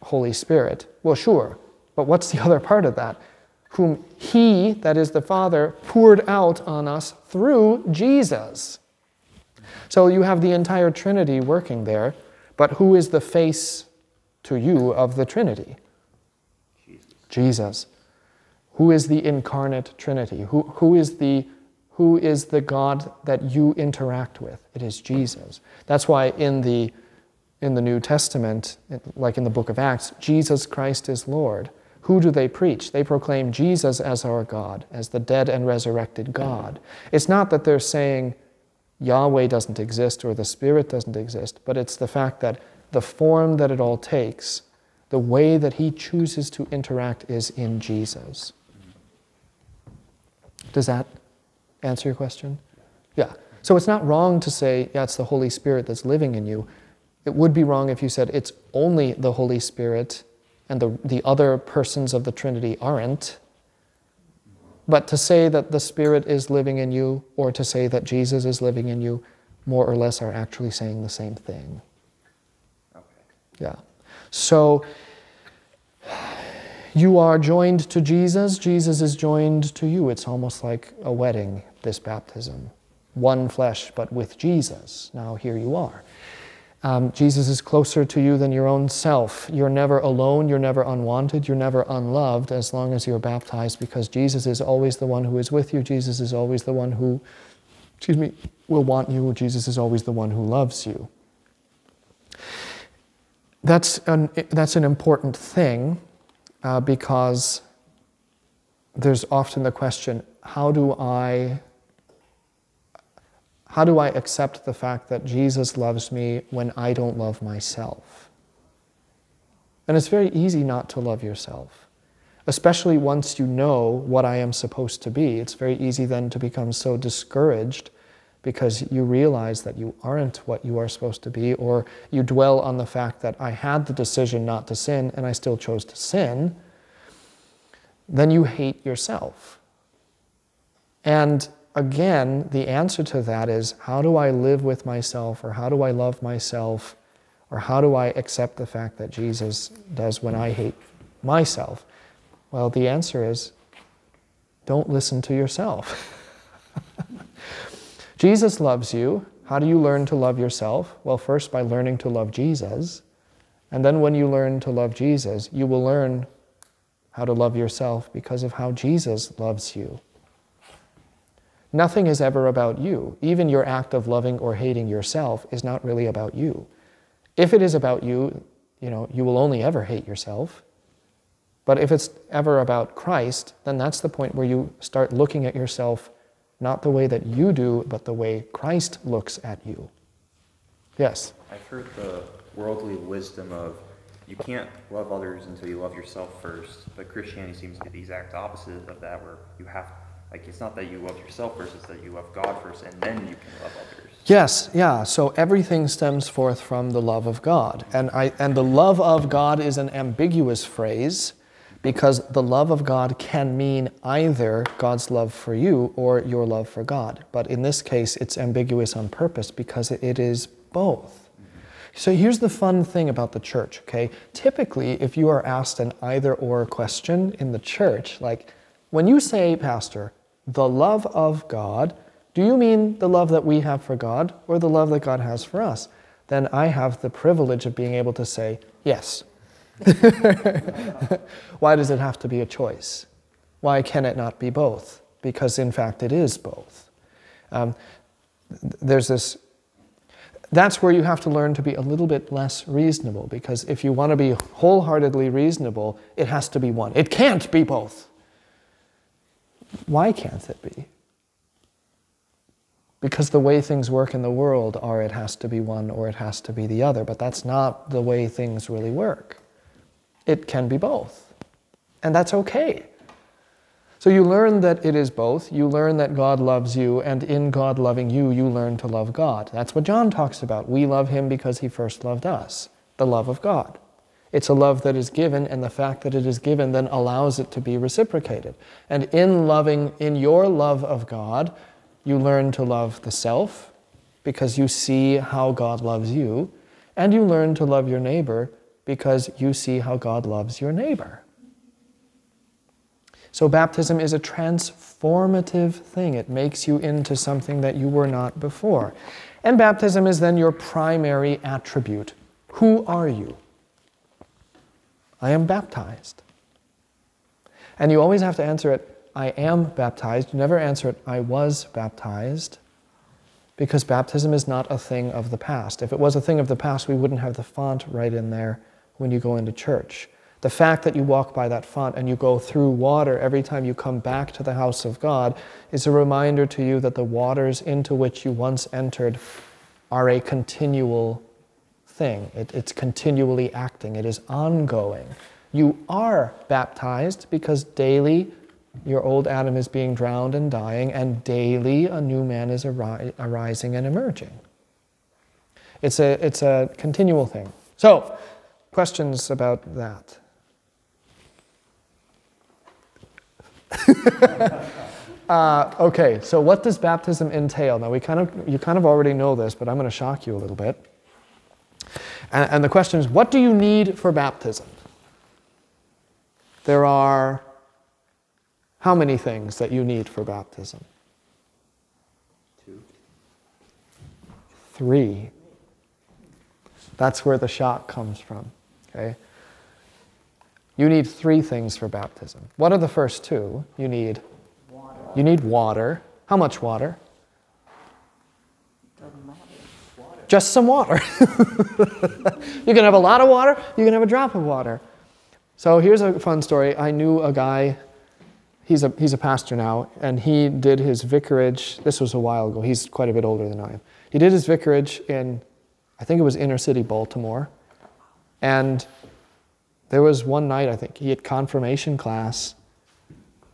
Holy Spirit. Well, sure, but what's the other part of that? Whom He, that is the Father, poured out on us through Jesus. So you have the entire Trinity working there, but who is the face to you of the Trinity? Jesus. Jesus. Who is the incarnate Trinity? Who, who, is the, who is the God that you interact with? It is Jesus. That's why in the, in the New Testament, like in the book of Acts, Jesus Christ is Lord. Who do they preach? They proclaim Jesus as our God, as the dead and resurrected God. It's not that they're saying Yahweh doesn't exist or the Spirit doesn't exist, but it's the fact that the form that it all takes, the way that He chooses to interact is in Jesus. Does that answer your question? Yeah. So it's not wrong to say, yeah, it's the Holy Spirit that's living in you. It would be wrong if you said it's only the Holy Spirit and the, the other persons of the Trinity aren't. But to say that the Spirit is living in you or to say that Jesus is living in you, more or less are actually saying the same thing. Okay. Yeah. So you are joined to Jesus, Jesus is joined to you. It's almost like a wedding, this baptism. One flesh, but with Jesus. Now here you are. Um, Jesus is closer to you than your own self. You're never alone, you're never unwanted, you're never unloved as long as you're baptized because Jesus is always the one who is with you. Jesus is always the one who, excuse me, will want you. Jesus is always the one who loves you. That's an, that's an important thing uh, because there's often the question how do I how do I accept the fact that Jesus loves me when I don't love myself? And it's very easy not to love yourself, especially once you know what I am supposed to be. It's very easy then to become so discouraged because you realize that you aren't what you are supposed to be, or you dwell on the fact that I had the decision not to sin and I still chose to sin, then you hate yourself. And again, the answer to that is how do I live with myself, or how do I love myself, or how do I accept the fact that Jesus does when I hate myself? Well, the answer is don't listen to yourself. Jesus loves you. How do you learn to love yourself? Well, first by learning to love Jesus. And then when you learn to love Jesus, you will learn how to love yourself because of how Jesus loves you. Nothing is ever about you. Even your act of loving or hating yourself is not really about you. If it is about you, you know, you will only ever hate yourself. But if it's ever about Christ, then that's the point where you start looking at yourself not the way that you do, but the way Christ looks at you. Yes? I've heard the worldly wisdom of you can't love others until you love yourself first, but Christianity seems to be the exact opposite of that, where you have like it's not that you love yourself first, it's that you love God first, and then you can love others. Yes, yeah. So everything stems forth from the love of God. And, I, and the love of God is an ambiguous phrase because the love of God can mean either God's love for you or your love for God. But in this case, it's ambiguous on purpose because it is both. So here's the fun thing about the church, okay? Typically, if you are asked an either or question in the church, like when you say, Pastor, the love of God, do you mean the love that we have for God or the love that God has for us? Then I have the privilege of being able to say, yes. Why does it have to be a choice? Why can it not be both? Because in fact it is both. Um, there's this that's where you have to learn to be a little bit less reasonable because if you want to be wholeheartedly reasonable, it has to be one. It can't be both. Why can't it be? Because the way things work in the world are it has to be one or it has to be the other, but that's not the way things really work. It can be both. And that's okay. So you learn that it is both. You learn that God loves you, and in God loving you, you learn to love God. That's what John talks about. We love him because he first loved us, the love of God. It's a love that is given, and the fact that it is given then allows it to be reciprocated. And in loving, in your love of God, you learn to love the self because you see how God loves you, and you learn to love your neighbor because you see how God loves your neighbor. So, baptism is a transformative thing. It makes you into something that you were not before. And baptism is then your primary attribute. Who are you? I am baptized. And you always have to answer it, I am baptized. You never answer it, I was baptized. Because baptism is not a thing of the past. If it was a thing of the past, we wouldn't have the font right in there when you go into church. The fact that you walk by that font and you go through water every time you come back to the house of God is a reminder to you that the waters into which you once entered are a continual thing. It, it's continually acting, it is ongoing. You are baptized because daily your old Adam is being drowned and dying, and daily a new man is ari- arising and emerging. It's a, it's a continual thing. So, questions about that? uh, okay, so what does baptism entail? Now we kind of you kind of already know this, but I'm going to shock you a little bit. And, and the question is, what do you need for baptism? There are how many things that you need for baptism? Two. Three. That's where the shock comes from. Okay. You need three things for baptism. What are the first two? You need Water, you need water. How much water? doesn't matter. Just some water. you can have a lot of water, you can have a drop of water. So here's a fun story. I knew a guy, he's a, he's a pastor now, and he did his vicarage. This was a while ago. He's quite a bit older than I am. He did his vicarage in, I think it was inner city Baltimore. And there was one night, I think, he had confirmation class,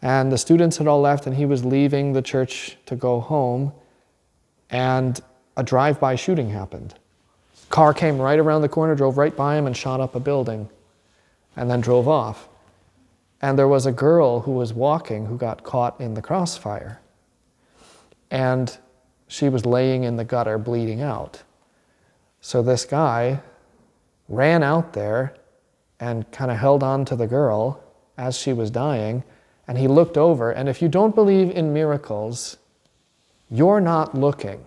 and the students had all left, and he was leaving the church to go home, and a drive by shooting happened. Car came right around the corner, drove right by him, and shot up a building, and then drove off. And there was a girl who was walking who got caught in the crossfire. And she was laying in the gutter, bleeding out. So this guy ran out there and kind of held on to the girl as she was dying. And he looked over. And if you don't believe in miracles, you're not looking,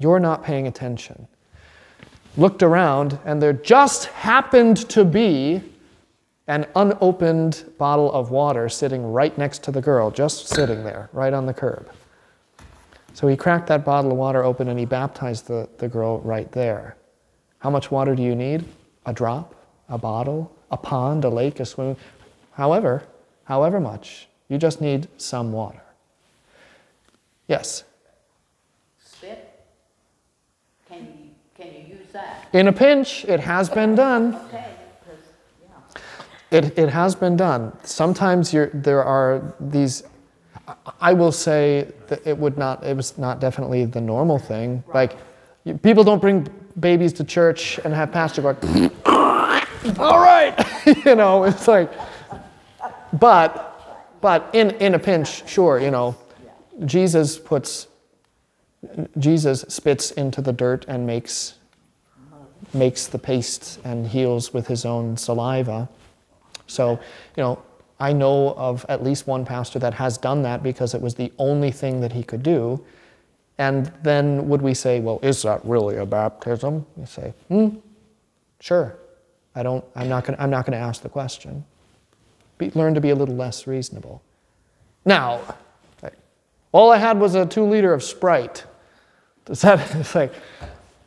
you're not paying attention. Looked around, and there just happened to be an unopened bottle of water sitting right next to the girl, just sitting there, right on the curb. So he cracked that bottle of water open and he baptized the, the girl right there. How much water do you need? A drop? A bottle? A pond? A lake? A swimming. However, however much, you just need some water. Yes? Spit? Can you, can you use that? In a pinch, it has been done. Okay. It, it has been done. Sometimes you're, there are these. I- will say that it would not. It was not definitely the normal thing. Like people don't bring babies to church and have pastor go. All right, you know it's like. But, but in in a pinch, sure, you know, Jesus puts. Jesus spits into the dirt and makes makes the paste and heals with his own saliva. So, you know, I know of at least one pastor that has done that because it was the only thing that he could do. And then would we say, well, is that really a baptism? You say, hmm, sure. I don't, I'm not to I'm not to ask the question. Be, learn to be a little less reasonable. Now, all I had was a two liter of Sprite. Does that, it's like,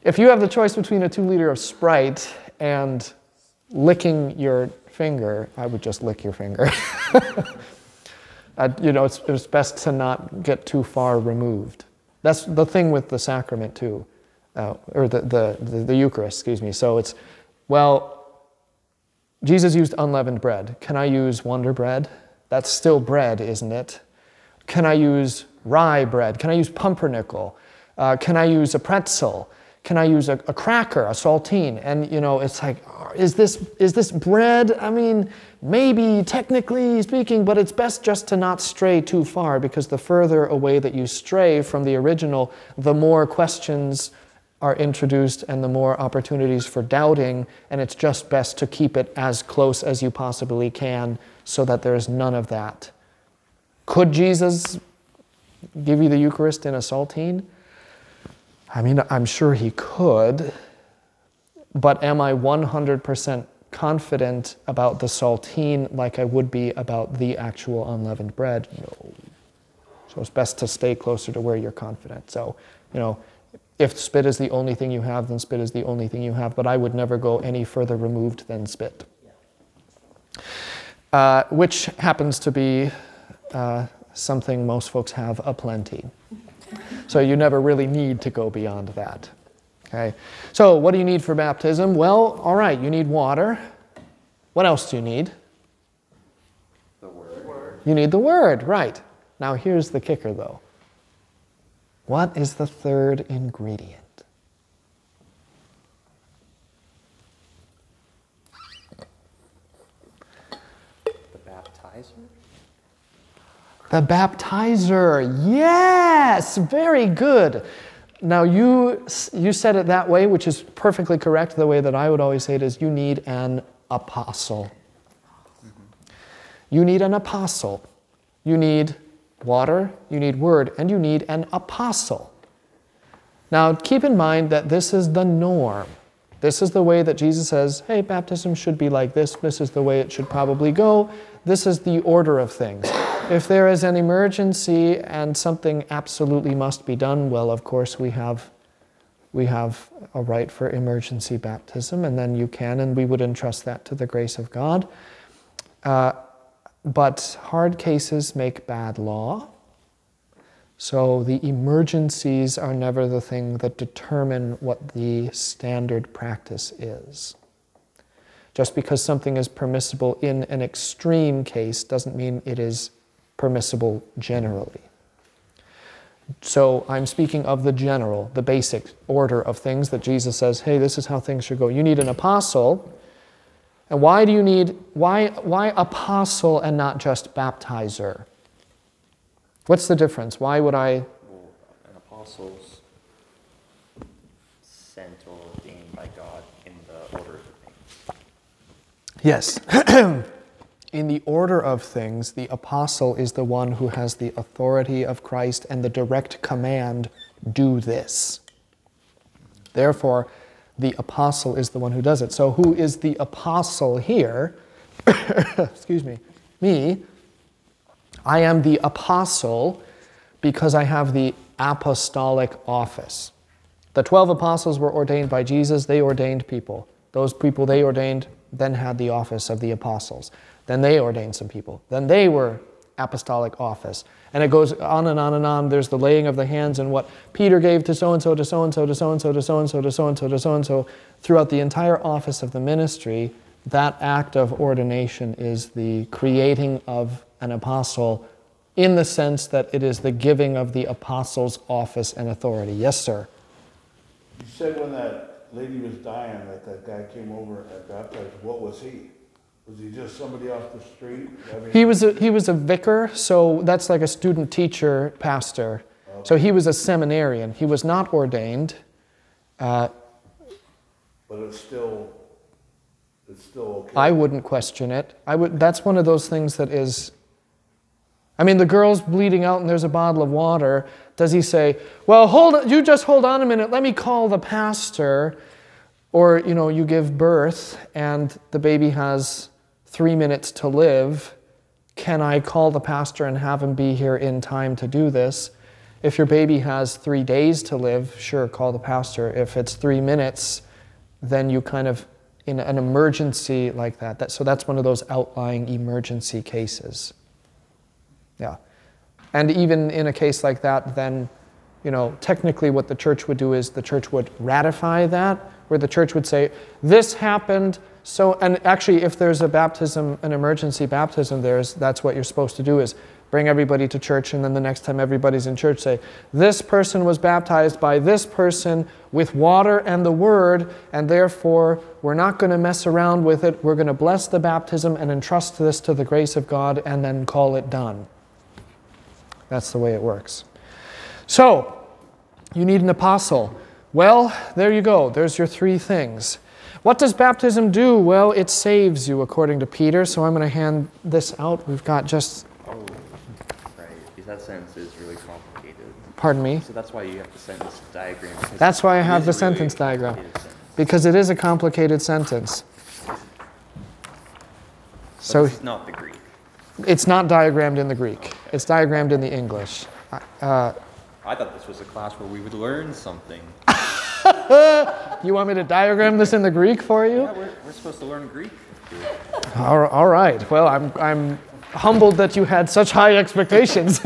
if you have the choice between a two liter of Sprite and licking your finger, I would just lick your finger. Uh, you know, it's, it's best to not get too far removed. That's the thing with the sacrament, too, uh, or the, the, the, the Eucharist, excuse me. So it's, well, Jesus used unleavened bread. Can I use Wonder Bread? That's still bread, isn't it? Can I use rye bread? Can I use pumpernickel? Uh, can I use a pretzel? Can I use a, a, cracker, a saltine? And you know, it's like, is this is this bread? I mean, maybe technically speaking, but it's best just to not stray too far because the further away that you stray from the original, the more questions are introduced and the more opportunities for doubting. And it's just best to keep it as close as you possibly can so that there's none of that. Could Jesus give you the Eucharist in a saltine? I mean, I'm sure he could, but am I 100% confident about the saltine like I would be about the actual unleavened bread? No. So it's best to stay closer to where you're confident. So, you know, if spit is the only thing you have, then spit is the only thing you have, but I would never go any further removed than spit. Uh, which happens to be uh, something most folks have aplenty. So you never really need to go beyond that. Okay? So, what do you need for baptism? Well, all right, you need water. What else do you need? The word. You need the word, right. Now, here's the kicker though. What is the third ingredient? The baptizer. Yes, very good. Now you you said it that way, which is perfectly correct. The way that I would always say it is you need an apostle. You need an apostle. You need water, you need word, and you need an apostle. Now keep in mind that this is the norm. This is the way that Jesus says, hey, baptism should be like this. This is the way it should probably go. This is the order of things. If there is an emergency and something absolutely must be done, well, of course, we have, we have a right for emergency baptism, and then you can, and we would entrust that to the grace of God. Uh, but hard cases make bad law. So the emergencies are never the thing that determine what the standard practice is. Just because something is permissible in an extreme case doesn't mean it is permissible generally. So I'm speaking of the general, the basic order of things that Jesus says, hey, this is how things should go. You need an apostle. And why do you need, why, why apostle and not just baptizer? What's the difference? Why would I? Well, an apostle's sent or ordained by God in the order of things. Yes. in the order of things, the apostle is the one who has the authority of Christ and the direct command do this. Therefore, the apostle is the one who does it. So, who is the apostle here? Excuse me. Me. I am the apostle because I have the apostolic office. The 12 apostles were ordained by Jesus, they ordained people. Those people they ordained then had the office of the apostles. Then they ordained some people. Then they were apostolic office. And it goes on and on and on. There's the laying of the hands and what Peter gave to so and so, to so and so, to so and so, to so and so, to so and so, to so and so. Throughout the entire office of the ministry, that act of ordination is the creating of an apostle in the sense that it is the giving of the apostle's office and authority. Yes, sir. You said when that lady was dying that that guy came over and baptized. What was he? Was he just somebody off the street? I mean, He was a, he was a vicar, so that's like a student teacher pastor. So he was a seminarian. He was not ordained. Uh, but it's still, it's still okay. I wouldn't question it. I would. That's one of those things that is. I mean, the girl's bleeding out, and there's a bottle of water. Does he say, "Well, hold you just hold on a minute. Let me call the pastor," or you know, you give birth, and the baby has three minutes to live. Can I call the pastor and have him be here in time to do this? If your baby has three days to live, sure, call the pastor. If it's three minutes, then you kind of in an emergency like that. that so that's one of those outlying emergency cases. Yeah. And even in a case like that, then, you know, technically what the church would do is the church would ratify that, where the church would say, this happened, so, and actually, if there's a baptism, an emergency baptism, there's, that's what you're supposed to do is bring everybody to church, and then the next time everybody's in church, say, This person was baptized by this person with water and the word, and therefore we're not going to mess around with it. We're going to bless the baptism and entrust this to the grace of God and then call it done. That's the way it works. So, you need an apostle. Well, there you go. There's your three things. What does baptism do? Well, it saves you, according to Peter. So I'm going to hand this out. We've got just, Oh, right, because that sentence is really complicated. pardon me, So that's why you have the sentence diagram. That's why I have the really sentence diagram. sentence. because it is a complicated sentence. But So is not the Greek. It's not diagrammed in the Greek, it's diagrammed in the English. Uh, I thought this was a class where we would learn something. you want me to diagram this in the Greek for you? Yeah, we're, we're supposed to learn Greek. All all right. Well, I'm, I'm humbled that you had such high expectations.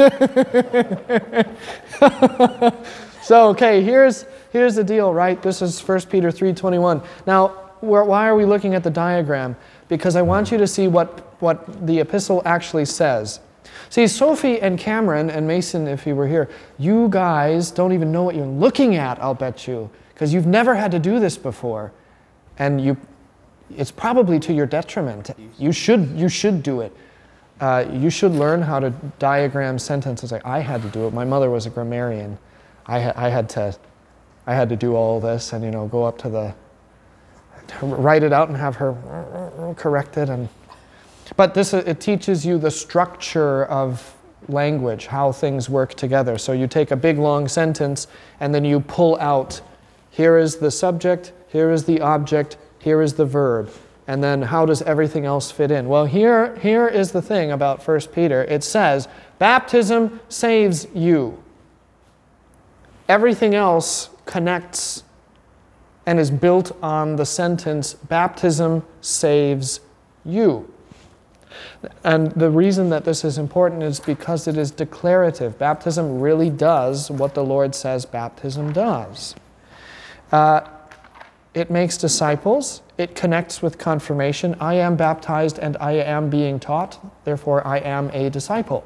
so, okay, here's, here's the deal, right? This is 1 Peter 3.21. Now, why are we looking at the diagram? Because I want you to see what, what the epistle actually says. See, Sophie and Cameron and Mason, if you were here, you guys don't even know what you're looking at, I'll bet you, because you've never had to do this before. And you, it's probably to your detriment. You should, you should do it. Uh, you should learn how to diagram sentences. Like I had to do it. My mother was a grammarian. I, ha- I had to, I had to do all this, and you know, go up to the, write it out and have her correct it. And but this uh, it teaches you the structure of language, how things work together. So you take a big long sentence, and then you pull out. Here is the subject. Here is the object. Here is the verb. And then how does everything else fit in? Well, here, here is the thing about 1 Peter it says, baptism saves you. Everything else connects and is built on the sentence, baptism saves you. And the reason that this is important is because it is declarative. Baptism really does what the Lord says baptism does. Uh, it makes disciples. It connects with confirmation. I am baptized and I am being taught, therefore, I am a disciple.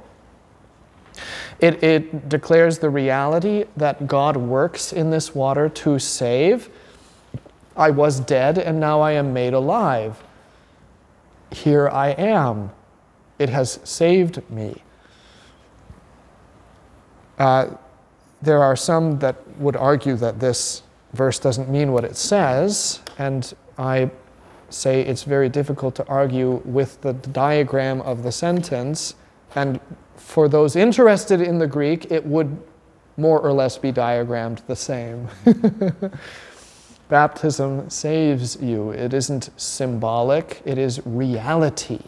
It, it declares the reality that God works in this water to save. I was dead and now I am made alive. Here I am. It has saved me. Uh, there are some that would argue that this verse doesn't mean what it says, and I say it's very difficult to argue with the diagram of the sentence. And for those interested in the Greek, it would more or less be diagrammed the same. Baptism saves you. It isn't symbolic, it is reality.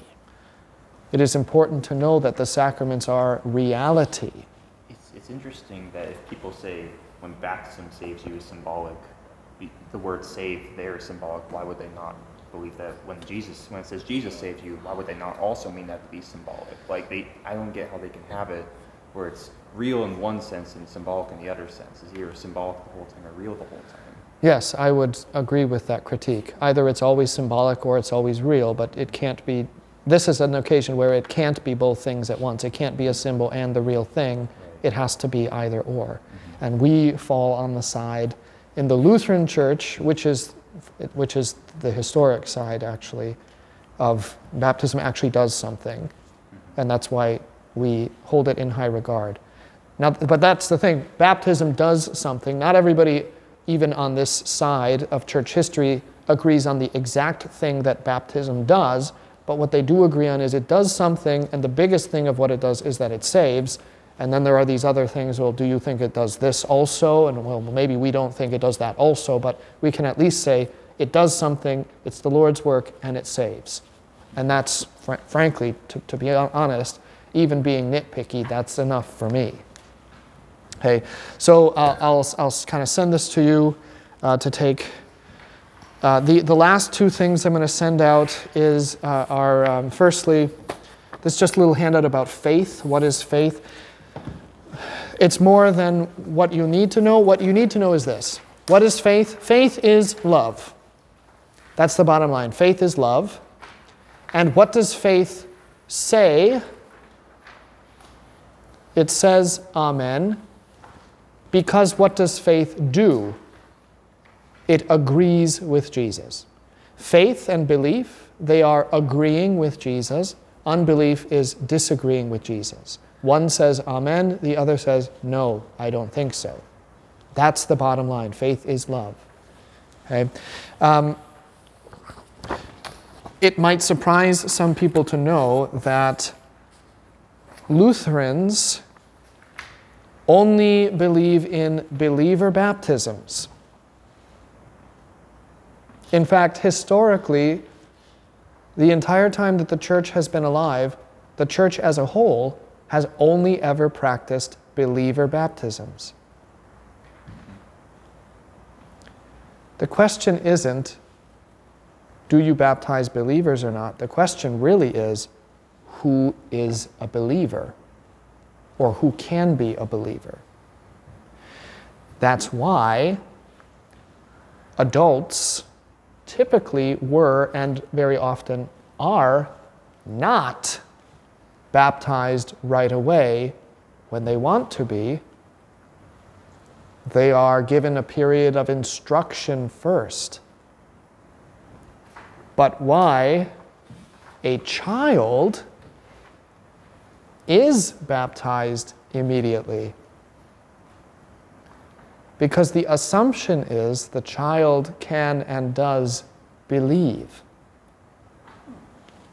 It is important to know that the sacraments are reality. It's, it's interesting that if people say when baptism saves you is symbolic, the- word save there is symbolic, why would they not believe that when Jesus, when it says Jesus saved you, why would they not also mean that to be symbolic? Like they, I don't get how they can have it where it's real in one sense and symbolic in the other sense. Is either symbolic the whole time or real the whole time? Yes, I would agree with that critique. Either it's always symbolic or it's always real, but it can't be. This is an occasion where it can't be both things at once. It can't be a symbol and the real thing. It has to be either or. Mm-hmm. And we fall on the side in the Lutheran Church, which is, which is the historic side actually, of baptism actually does something. Mm-hmm. And that's why we hold it in high regard. Now, but that's the thing baptism does something. Not everybody, even on this side of church history, agrees on the exact thing that baptism does, but what they do agree on is it does something, and the biggest thing of what it does is that it saves. And then there are these other things. Well, do you think it does this also? And well, maybe we don't think it does that also, but we can at least say it does something, it's the Lord's work, and it saves. And that's, fr- frankly, to, to be honest, even being nitpicky, that's enough for me. Okay, so uh, I'll, I'll kind of send this to you uh, to take. Uh, the, the last two things I'm going to send out is uh, are um, firstly, this is just a little handout about faith. What is faith? It's more than what you need to know. What you need to know is this What is faith? Faith is love. That's the bottom line. Faith is love. And what does faith say? It says Amen. Because what does faith do? It agrees with Jesus. Faith and belief, they are agreeing with Jesus. Unbelief is disagreeing with Jesus. One says Amen, the other says No, I don't think so. That's the bottom line. Faith is love. Okay? Um, it might surprise some people to know that Lutherans only believe in believer baptisms. In fact, historically, the entire time that the church has been alive, the church as a whole has only ever practiced believer baptisms. The question isn't, do you baptize believers or not? The question really is, who is a believer? Or who can be a believer? That's why adults typically were and very often are not baptized right away when they want to be. They are given a period of instruction first. But why a child is baptized immediately? Because the assumption is the child can and does believe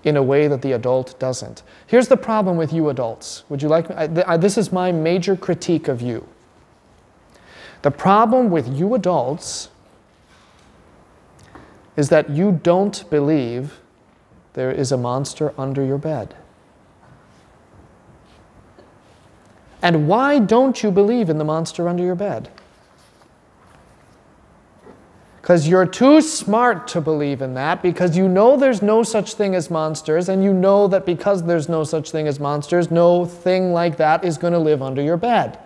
in a way that the adult doesn't. Here's the problem with you adults. Would you like I, this is my major critique of you. The problem with you adults is that you don't believe there is a monster under your bed. And why don't you believe in the monster under your bed? Because you're too smart to believe in that, because you know there's no such thing as monsters, and you know that because there's no such thing as monsters, no thing like that is going to live under your bed.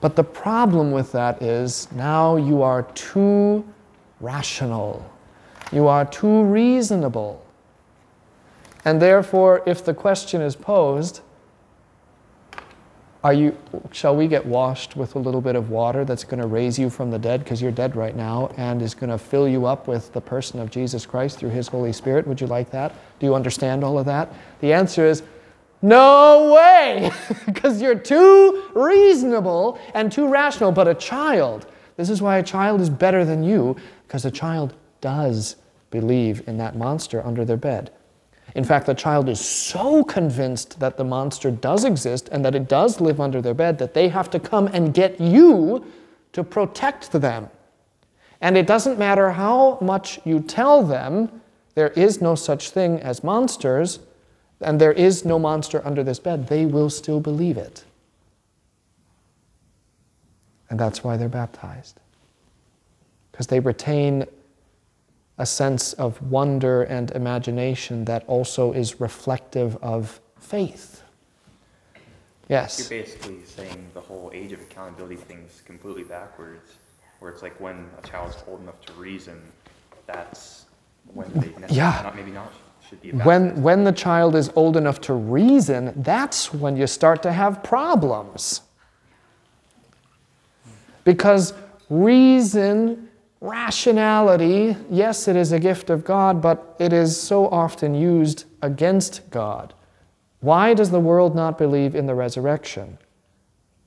But the problem with that is now you are too rational, you are too reasonable. And therefore, if the question is posed, are you, shall we get washed with a little bit of water that's going to raise you from the dead because you're dead right now and is going to fill you up with the person of Jesus Christ through his Holy Spirit? Would you like that? Do you understand all of that? The answer is no way, because you're too reasonable and too rational. But a child, this is why a child is better than you, because a child does believe in that monster under their bed. In fact, the child is so convinced that the monster does exist and that it does live under their bed that they have to come and get you to protect them. And it doesn't matter how much you tell them there is no such thing as monsters and there is no monster under this bed, they will still believe it. And that's why they're baptized. Because they retain a sense of wonder and imagination that also is reflective of faith. Yes? You're basically saying the whole age of accountability thing is completely backwards, where it's like when a child's old enough to reason, that's when they Yeah. not, maybe not should be When, when the child is old enough to reason, that's when you start to have problems. Because reason, rationality, yes, it is a gift of God, but it is so often used against God. Why does the world not believe in the resurrection?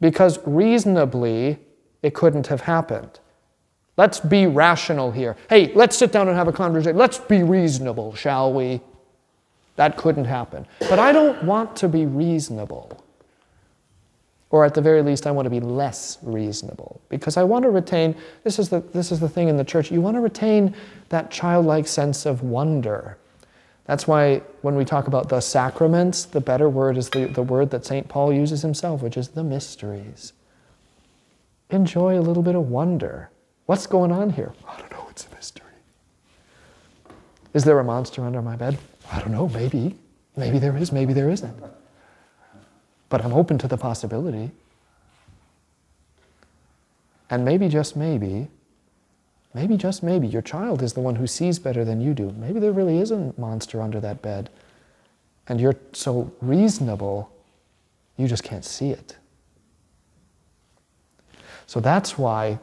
Because reasonably, it couldn't have happened. Let's be rational here. Hey, let's sit down and have a conversation. Let's be reasonable, shall we? That couldn't happen. But I don't want to be reasonable. Or at the very least, I want to be less reasonable because I want to retain this is, the, this is the thing in the church you want to retain that childlike sense of wonder. That's why when we talk about the sacraments, the better word is the, the word that St. Paul uses himself, which is the mysteries. Enjoy a little bit of wonder. What's going on here? I don't know, it's a mystery. Is there a monster under my bed? I don't know, maybe. Maybe there is, maybe there isn't. But I'm open to the possibility. And maybe, just maybe, maybe, just maybe, your child is the one who sees better than you do. Maybe there really is a monster under that bed. And you're so reasonable, you just can't see it. So that's why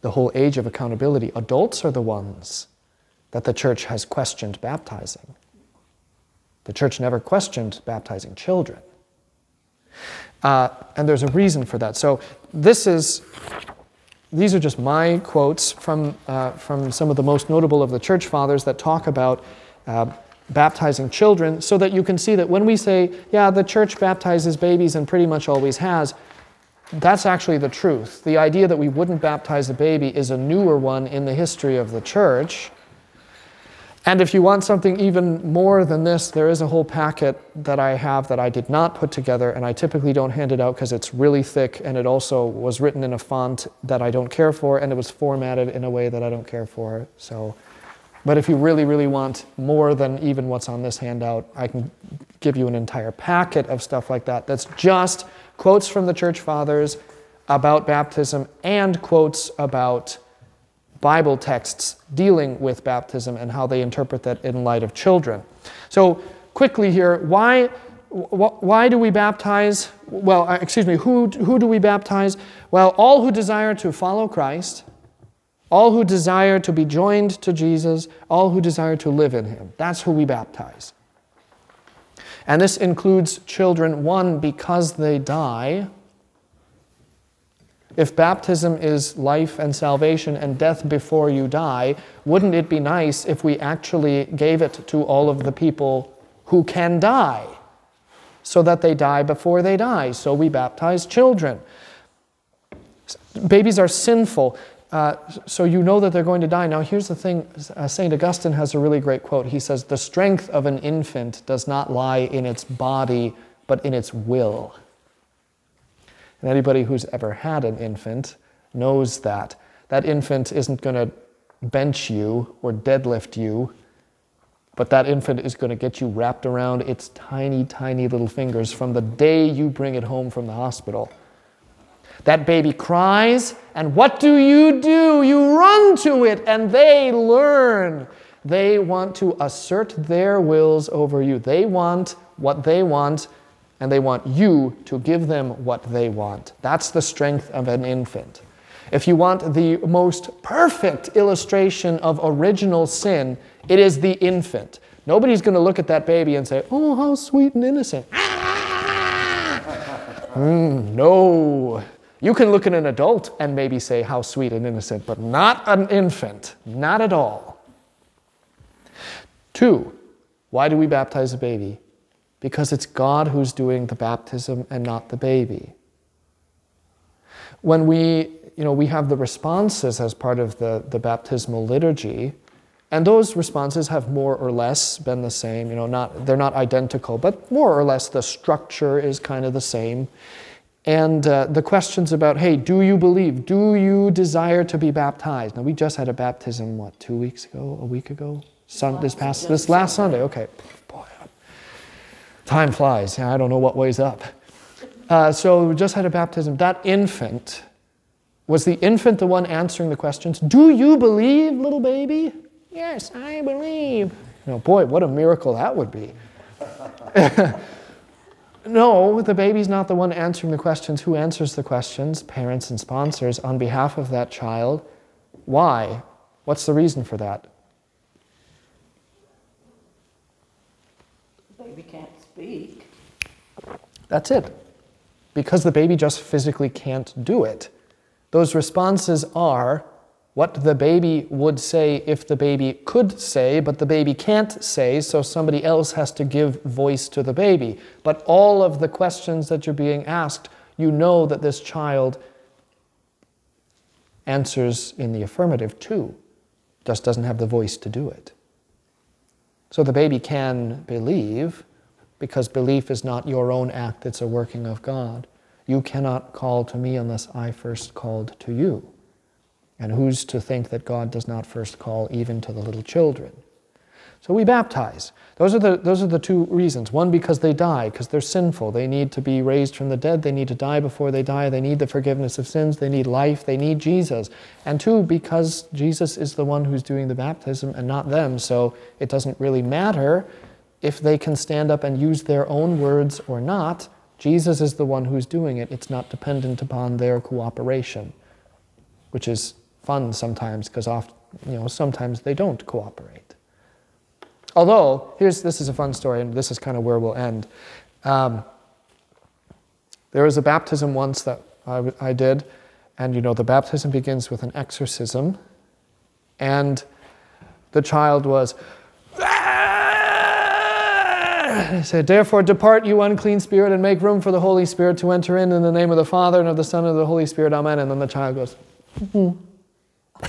the whole age of accountability, adults are the ones that the church has questioned baptizing. The church never questioned baptizing children. Uh, and there's a reason for that. So this is, these are just my quotes from, uh, from some of the most notable of the church fathers that talk about uh, baptizing children so that you can see that when we say, yeah, the church baptizes babies and pretty much always has, that's actually the truth. The idea that we wouldn't baptize a baby is a newer one in the history of the church. And if you want something even more than this, there is a whole packet that I have that I did not put together, and I typically don't hand it out because it's really thick and it also was written in a font that I don't care for and it was formatted in a way that I don't care for. So, but if you really, really want more than even what's on this handout, I can give you an entire packet of stuff like that. That's just quotes from the church fathers about baptism and quotes about Bible texts dealing with baptism and how they interpret that in light of children. So, quickly here, why, why do we baptize? Well, uh, excuse me, who, who do we baptize? Well, all who desire to follow Christ, all who desire to be joined to Jesus, all who desire to live in Him. That's who we baptize. And this includes children, one, because they die if baptism is life and salvation and death before you die, wouldn't it be nice if we actually gave it to all of the people who can die so that they die before they die? So we baptize children. Babies are sinful, uh, so you know that they're going to die. Now, here's the thing uh, St. Augustine has a really great quote. He says, The strength of an infant does not lie in its body, but in its will. And anybody who's ever had an infant knows that. That infant isn't going to bench you or deadlift you, but that infant is going to get you wrapped around its tiny, tiny little fingers from the day you bring it home from the hospital. That baby cries, and what do you do? You run to it, and they learn. They want to assert their wills over you. They want what they want and they want you to give them what they want. That's the strength of an infant. If you want the most perfect illustration of original sin, it is the infant. Nobody's going to look at that baby and say, Oh, how sweet and innocent. mm, no. You can look at an adult and maybe say, How sweet and innocent, but not an infant. Not at all. Two, why do we baptize a baby? Because it's God who's doing the baptism and not the baby. When we, you know, we have the responses as part of the, the baptismal liturgy, and those responses have more or less been the same, you know, not, they're not identical, but more or less the structure is kind of the same. And uh, the questions about, hey, do you believe? Do you desire to be baptized? Now, we just had a baptism, what, two weeks ago, a week ago? Sun, this past, this last Sunday, okay. Time flies. I don't know what weighs up. Uh, so we just had a baptism. That infant, was the infant the one answering the questions? Do you believe, little baby? Yes, I believe. You know, boy, what a miracle that would be. no, the baby's not the one answering the questions. Who answers the questions? Parents and sponsors on behalf of that child. Why? What's the reason for that? Baby That's it. Because the baby just physically can't do it. Those responses are what the baby would say if the baby could say, but the baby can't say, so somebody else has to give voice to the baby. But all of the questions that you're being asked, you know that this child answers in the affirmative too, just doesn't have the voice to do it. So the baby can believe because belief is not your own act, it's a working of God. You cannot call to me unless I first called to you. And who's to think that God does not first call even to the little children? So we baptize. Those are the, those are the two reasons. One, because they die, because they're sinful. They need to be raised from the dead. They need to die before they die. They need the forgiveness of sins. They need life. They need Jesus. And two, because Jesus is the one who's doing the baptism and not them. So it doesn't really matter if they can stand up and use their own words or not. Jesus is the one who's doing it. It's not dependent upon their cooperation, which is fun sometimes because often, you know, sometimes they don't cooperate. Although, here's this is a fun story, and this is kind of where we'll end. Um, there was a baptism once that I, I did, and you know, the baptism begins with an exorcism, and the child was. He said, Therefore, depart, you unclean spirit, and make room for the Holy Spirit to enter in in the name of the Father, and of the Son, and of the Holy Spirit. Amen. And then the child goes, mm-hmm.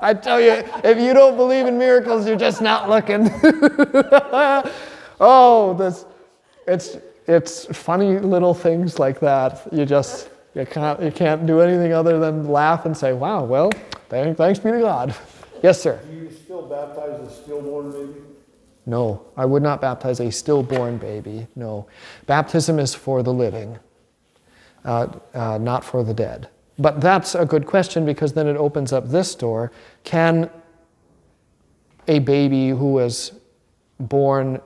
I tell you, if you don't believe in miracles, you're just not looking. oh, this, it's, it's funny little things like that. You just, you can't, you can't do anything other than laugh and say, wow, well, thanks be to God. Yes, sir. Do you still baptize stillborn? No, I would not baptize a stillborn baby. No. Baptism is for the living, uh, uh, not for the dead. But that's a good question because then it opens up this door. Can a baby who was born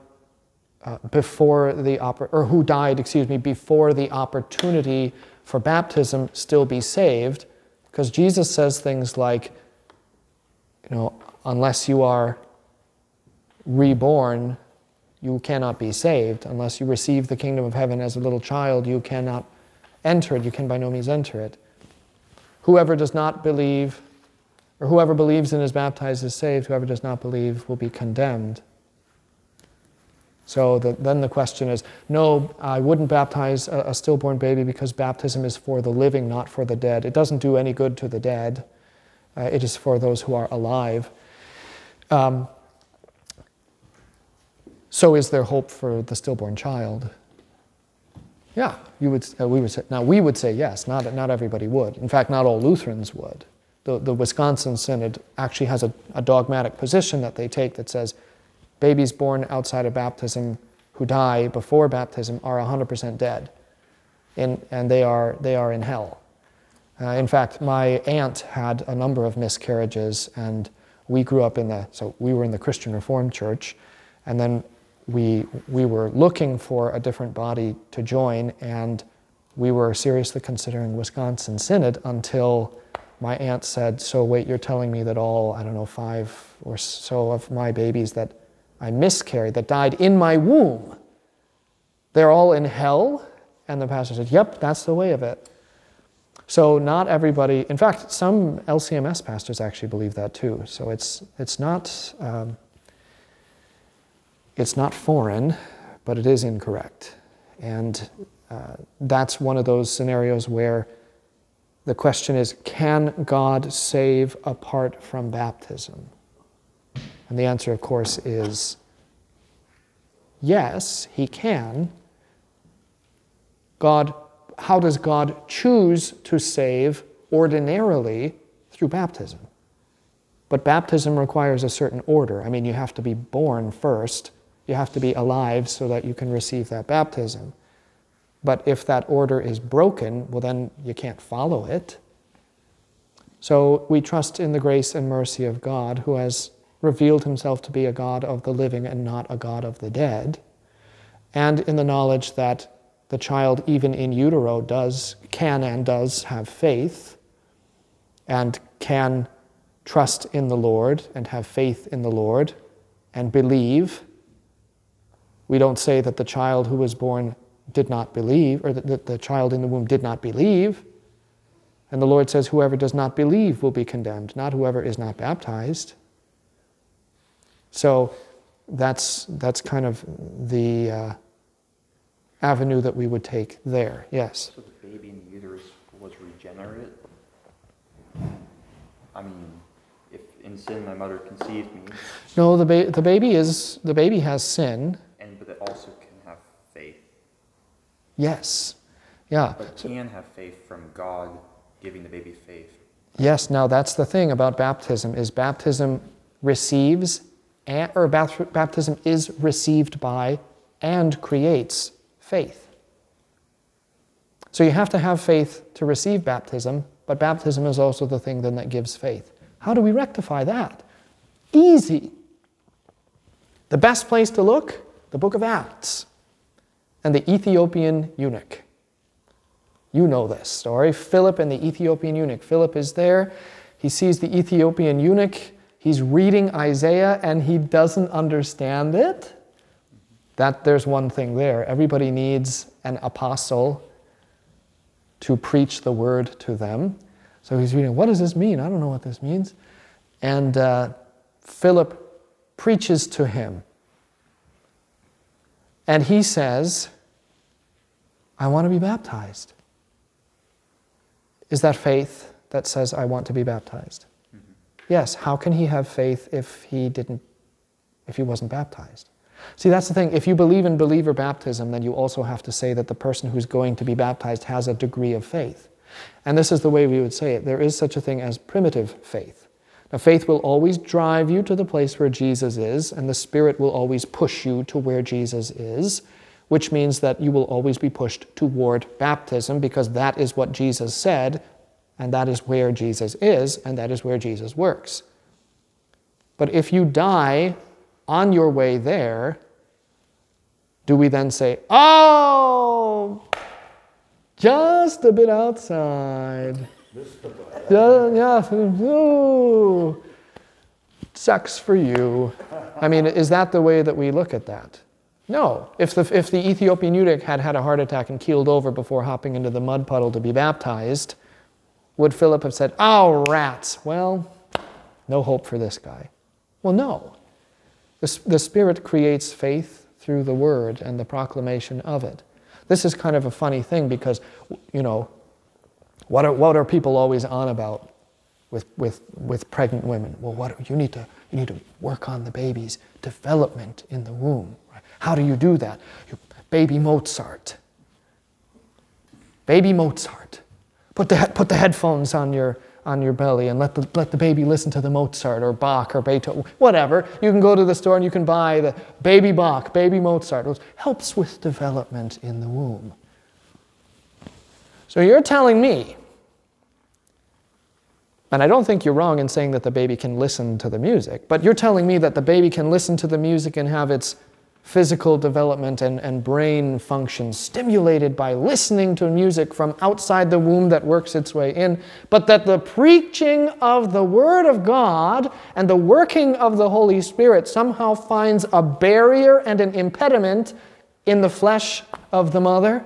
uh, before the or who died, excuse me, before the opportunity for baptism still be saved? Because Jesus says things like, you know, unless you are reborn, you cannot be saved. Unless you receive the kingdom of heaven as a little child, you cannot enter it. You can by no means enter it. Whoever does not believe, or whoever believes and is baptized is saved. Whoever does not believe will be condemned. So the, then the question is no, I wouldn't baptize a, a, stillborn baby because baptism is for the living, not for the dead. It doesn't do any good to the dead, uh, it is for those who are alive. Um, so is there hope for the stillborn child? Yeah, you would, uh, we would say, now we would say yes, not, not everybody would. In fact, not all Lutherans would. The, the Wisconsin Synod actually has a, a dogmatic position that they take that says babies born outside of baptism who die before baptism are 100% dead, in, and they are, they are in hell. Uh, in fact, my aunt had a number of miscarriages, and we grew up in the, so we were in the Christian Reformed Church, and then we, we were looking for a different body to join, and we were seriously considering Wisconsin Synod until my aunt said, So, wait, you're telling me that all, I don't know, five or so of my babies that I miscarried, that died in my womb, they're all in hell? And the pastor said, Yep, that's the way of it. So, not everybody, in fact, some LCMS pastors actually believe that too. So, it's, it's not. Um, it's not foreign, but it is incorrect. And uh, that's one of those scenarios where the question is can God save apart from baptism? And the answer, of course, is yes, He can. God, how does God choose to save ordinarily through baptism? But baptism requires a certain order. I mean, you have to be born first you have to be alive so that you can receive that baptism. But if that order is broken, well, then you can't follow it. So we trust in the grace and mercy of God, who has revealed himself to be a God of the living and not a God of the dead, and in the knowledge that the child, even in utero, does, can and does have faith and can trust in the Lord and have faith in the Lord and believe we don't say that the child who was born did not believe, or that the child in the womb did not believe. And the Lord says, Whoever does not believe will be condemned, not whoever is not baptized. So that's, that's kind of the uh, avenue that we would take there. Yes. So the baby in the uterus was regenerate? I mean, if in sin my mother conceived me, No, the, ba- the baby is the baby has sin. Also can have faith. Yes. Yeah. But can have faith from God giving the baby faith. Yes, now that's the thing about baptism is baptism receives and, or bapt- baptism is received by and creates faith. So you have to have faith to receive baptism, but baptism is also the thing then that gives faith. How do we rectify that? Easy. The best place to look, the book of Acts and the Ethiopian eunuch. You know this story. Philip and the Ethiopian eunuch. Philip is there. He sees the Ethiopian eunuch. He's reading Isaiah and he doesn't understand it. That there's one thing there. Everybody needs an apostle to preach the word to them. So he's reading, what does this mean? I don't know what this means. And uh, Philip preaches to him. And he says, I want to be baptized. Is that faith that says, I want to be baptized? Mm-hmm. Yes. How can he have faith if he didn't, if he wasn't baptized? See, that's the thing. If you believe in believer baptism, then you also have to say that the person who's going to be baptized has a degree of faith. And this is the way we would say it. There is such a thing as primitive faith. Now, faith will always drive you to the place where Jesus is, and the Spirit will always push you to where Jesus is, which means that you will always be pushed toward baptism because that is what Jesus said, and that is where Jesus is, and that is where Jesus works. But if you die on your way there, do we then say, oh, just a bit outside? Yeah, yeah, ooh, sucks for you. I mean, is that the way that we look at that? No. If the, if the Ethiopian eunuch had had a heart attack and keeled over before hopping into the mud puddle to be baptized, would Philip have said, Oh, rats, well, no hope for this guy? Well, no. The, the Spirit creates faith through the Word and the proclamation of it. This is kind of a funny thing because, you know, what are, what are people always on about with, with, with pregnant women? Well, what, you, need to, you need to work on the baby's development in the womb. How do you do that? You, baby Mozart. Baby Mozart. Put the, put the headphones on your, on your belly and let the, let the baby listen to the Mozart or Bach or Beethoven, whatever. You can go to the store and you can buy the baby Bach, baby Mozart. It helps with development in the womb. So you're telling me, and I don't think you're wrong in saying that the baby can listen to the music, but you're telling me that the baby can listen to the music and have its physical development and, and brain function stimulated by listening to music from outside the womb that works its way in, but that the preaching of the Word of God and the working of the Holy Spirit somehow finds a barrier and an impediment in the flesh of the mother?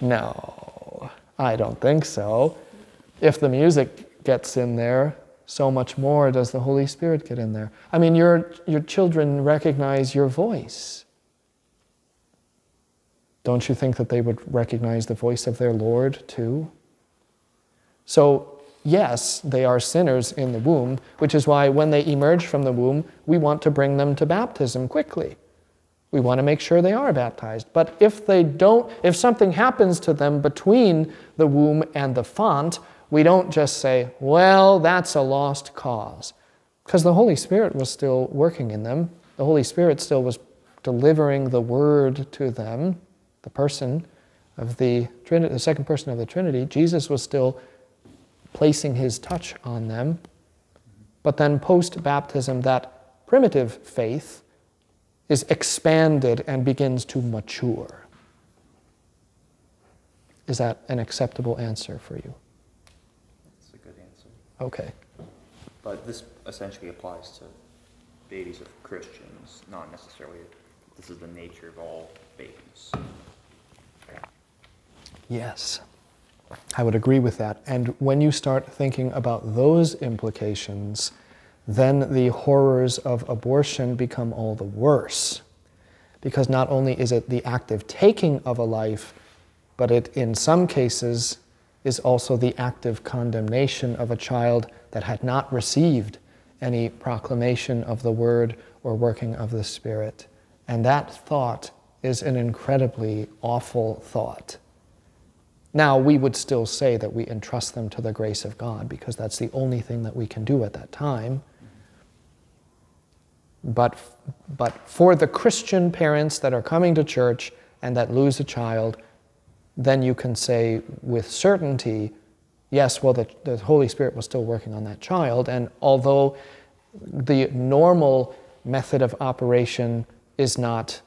No, I don't think so. If the music gets in there, so much more does the Holy Spirit get in there. I mean, your, your children recognize your voice. Don't you think that they would recognize the voice of their Lord too? So, yes, they are sinners in the womb, which is why when they emerge from the womb, we want to bring them to baptism quickly. We want to make sure they are baptized. But if they don't, if something happens to them between the womb and the font, we don't just say, well, that's a lost cause. Because the Holy Spirit was still working in them. The Holy Spirit still was delivering the word to them, the person of the Trinity, the second person of the Trinity. Jesus was still placing his touch on them. But then post baptism, that primitive faith is expanded and begins to mature. Is that an acceptable answer for you? That's a good answer. Okay. But this essentially applies to babies of Christians, not necessarily this is the nature of all babies. Yes. I would agree with that. And when you start thinking about those implications, then the horrors of abortion become all the worse. Because not only is it the active taking of a life, but it, in some cases, is also the active condemnation of a child that had not received any proclamation of the word or working of the Spirit. And that thought is an incredibly awful thought. Now, we would still say that we entrust them to the grace of God because that's the only thing that we can do at that time. But, but for the Christian parents that are coming to church and that lose a child, then you can say with certainty, yes, well, the, the Holy Spirit was still working on that child. And although the normal method of operation is not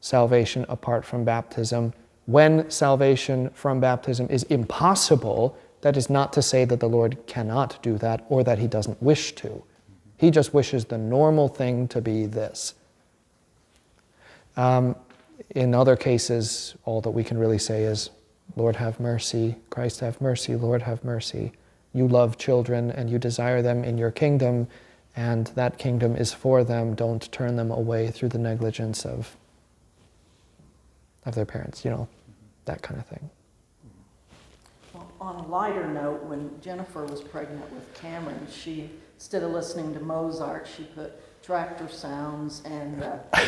salvation apart from baptism, when salvation from baptism is impossible, that is not to say that the Lord cannot do that or that He doesn't wish to. He just wishes the normal thing to be this. Um, in other cases, all that we can really say is, Lord have mercy, Christ have mercy, Lord have mercy. You love children and you desire them in your kingdom, and that kingdom is for them. Don't turn them away through the negligence of, of their parents, you know, that kind of thing. Well, On a lighter note, when Jennifer was pregnant with Cameron, she, instead of listening to Mozart, she put tractor sounds and. uh,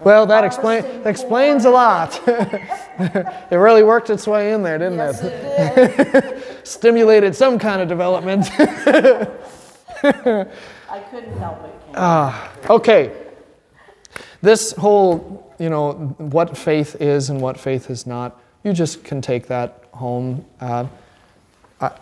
Well, that explain, explains a lot. it really worked its way in there, didn't Yes, it? it. Stimulated some kind of development. I couldn't help it. Ah, okay. This whole, you know, what faith is and what faith is not, you just can take that home. Uh, I,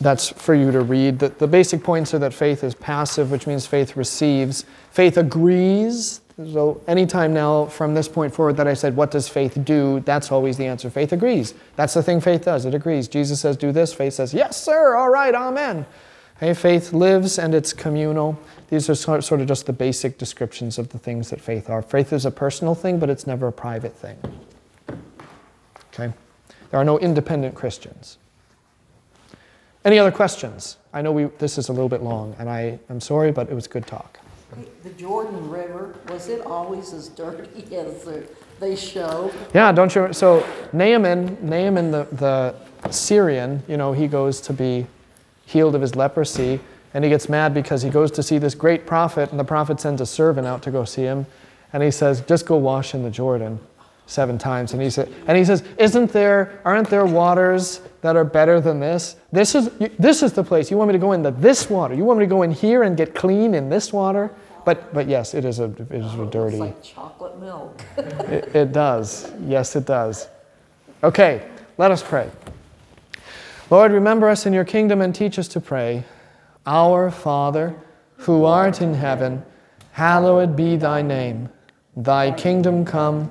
that's for you to read. The, the basic points are that faith is passive, which means faith receives. Faith agrees. So, anytime now from this point forward that I said, What does faith do? That's always the answer. Faith agrees. That's the thing faith does. It agrees. Jesus says, Do this. Faith says, Yes, sir. All right. Amen. Okay, faith lives and it's communal. These are sort of just the basic descriptions of the things that faith are. Faith is a personal thing, but it's never a private thing. Okay? There are no independent Christians. Any other questions? I know we, this is a little bit long, and I am sorry, but it was good talk. The Jordan River, was it always as dirty as they show? Yeah, don't you? So Naaman, Naaman the, the Syrian, you know, he goes to be healed of his leprosy, and he gets mad because he goes to see this great prophet, and the prophet sends a servant out to go see him, and he says, "Just go wash in the Jordan." Seven times, and he said, and he says, "Isn't there? Aren't there waters that are better than this? This is this is the place. You want me to go into this water? You want me to go in here and get clean in this water?" But but yes, it is a it is a dirty. It's like chocolate milk. It, it does. Yes, it does. Okay, let us pray. Lord, remember us in your kingdom and teach us to pray. Our Father, who art in heaven, hallowed be thy name. Thy kingdom come,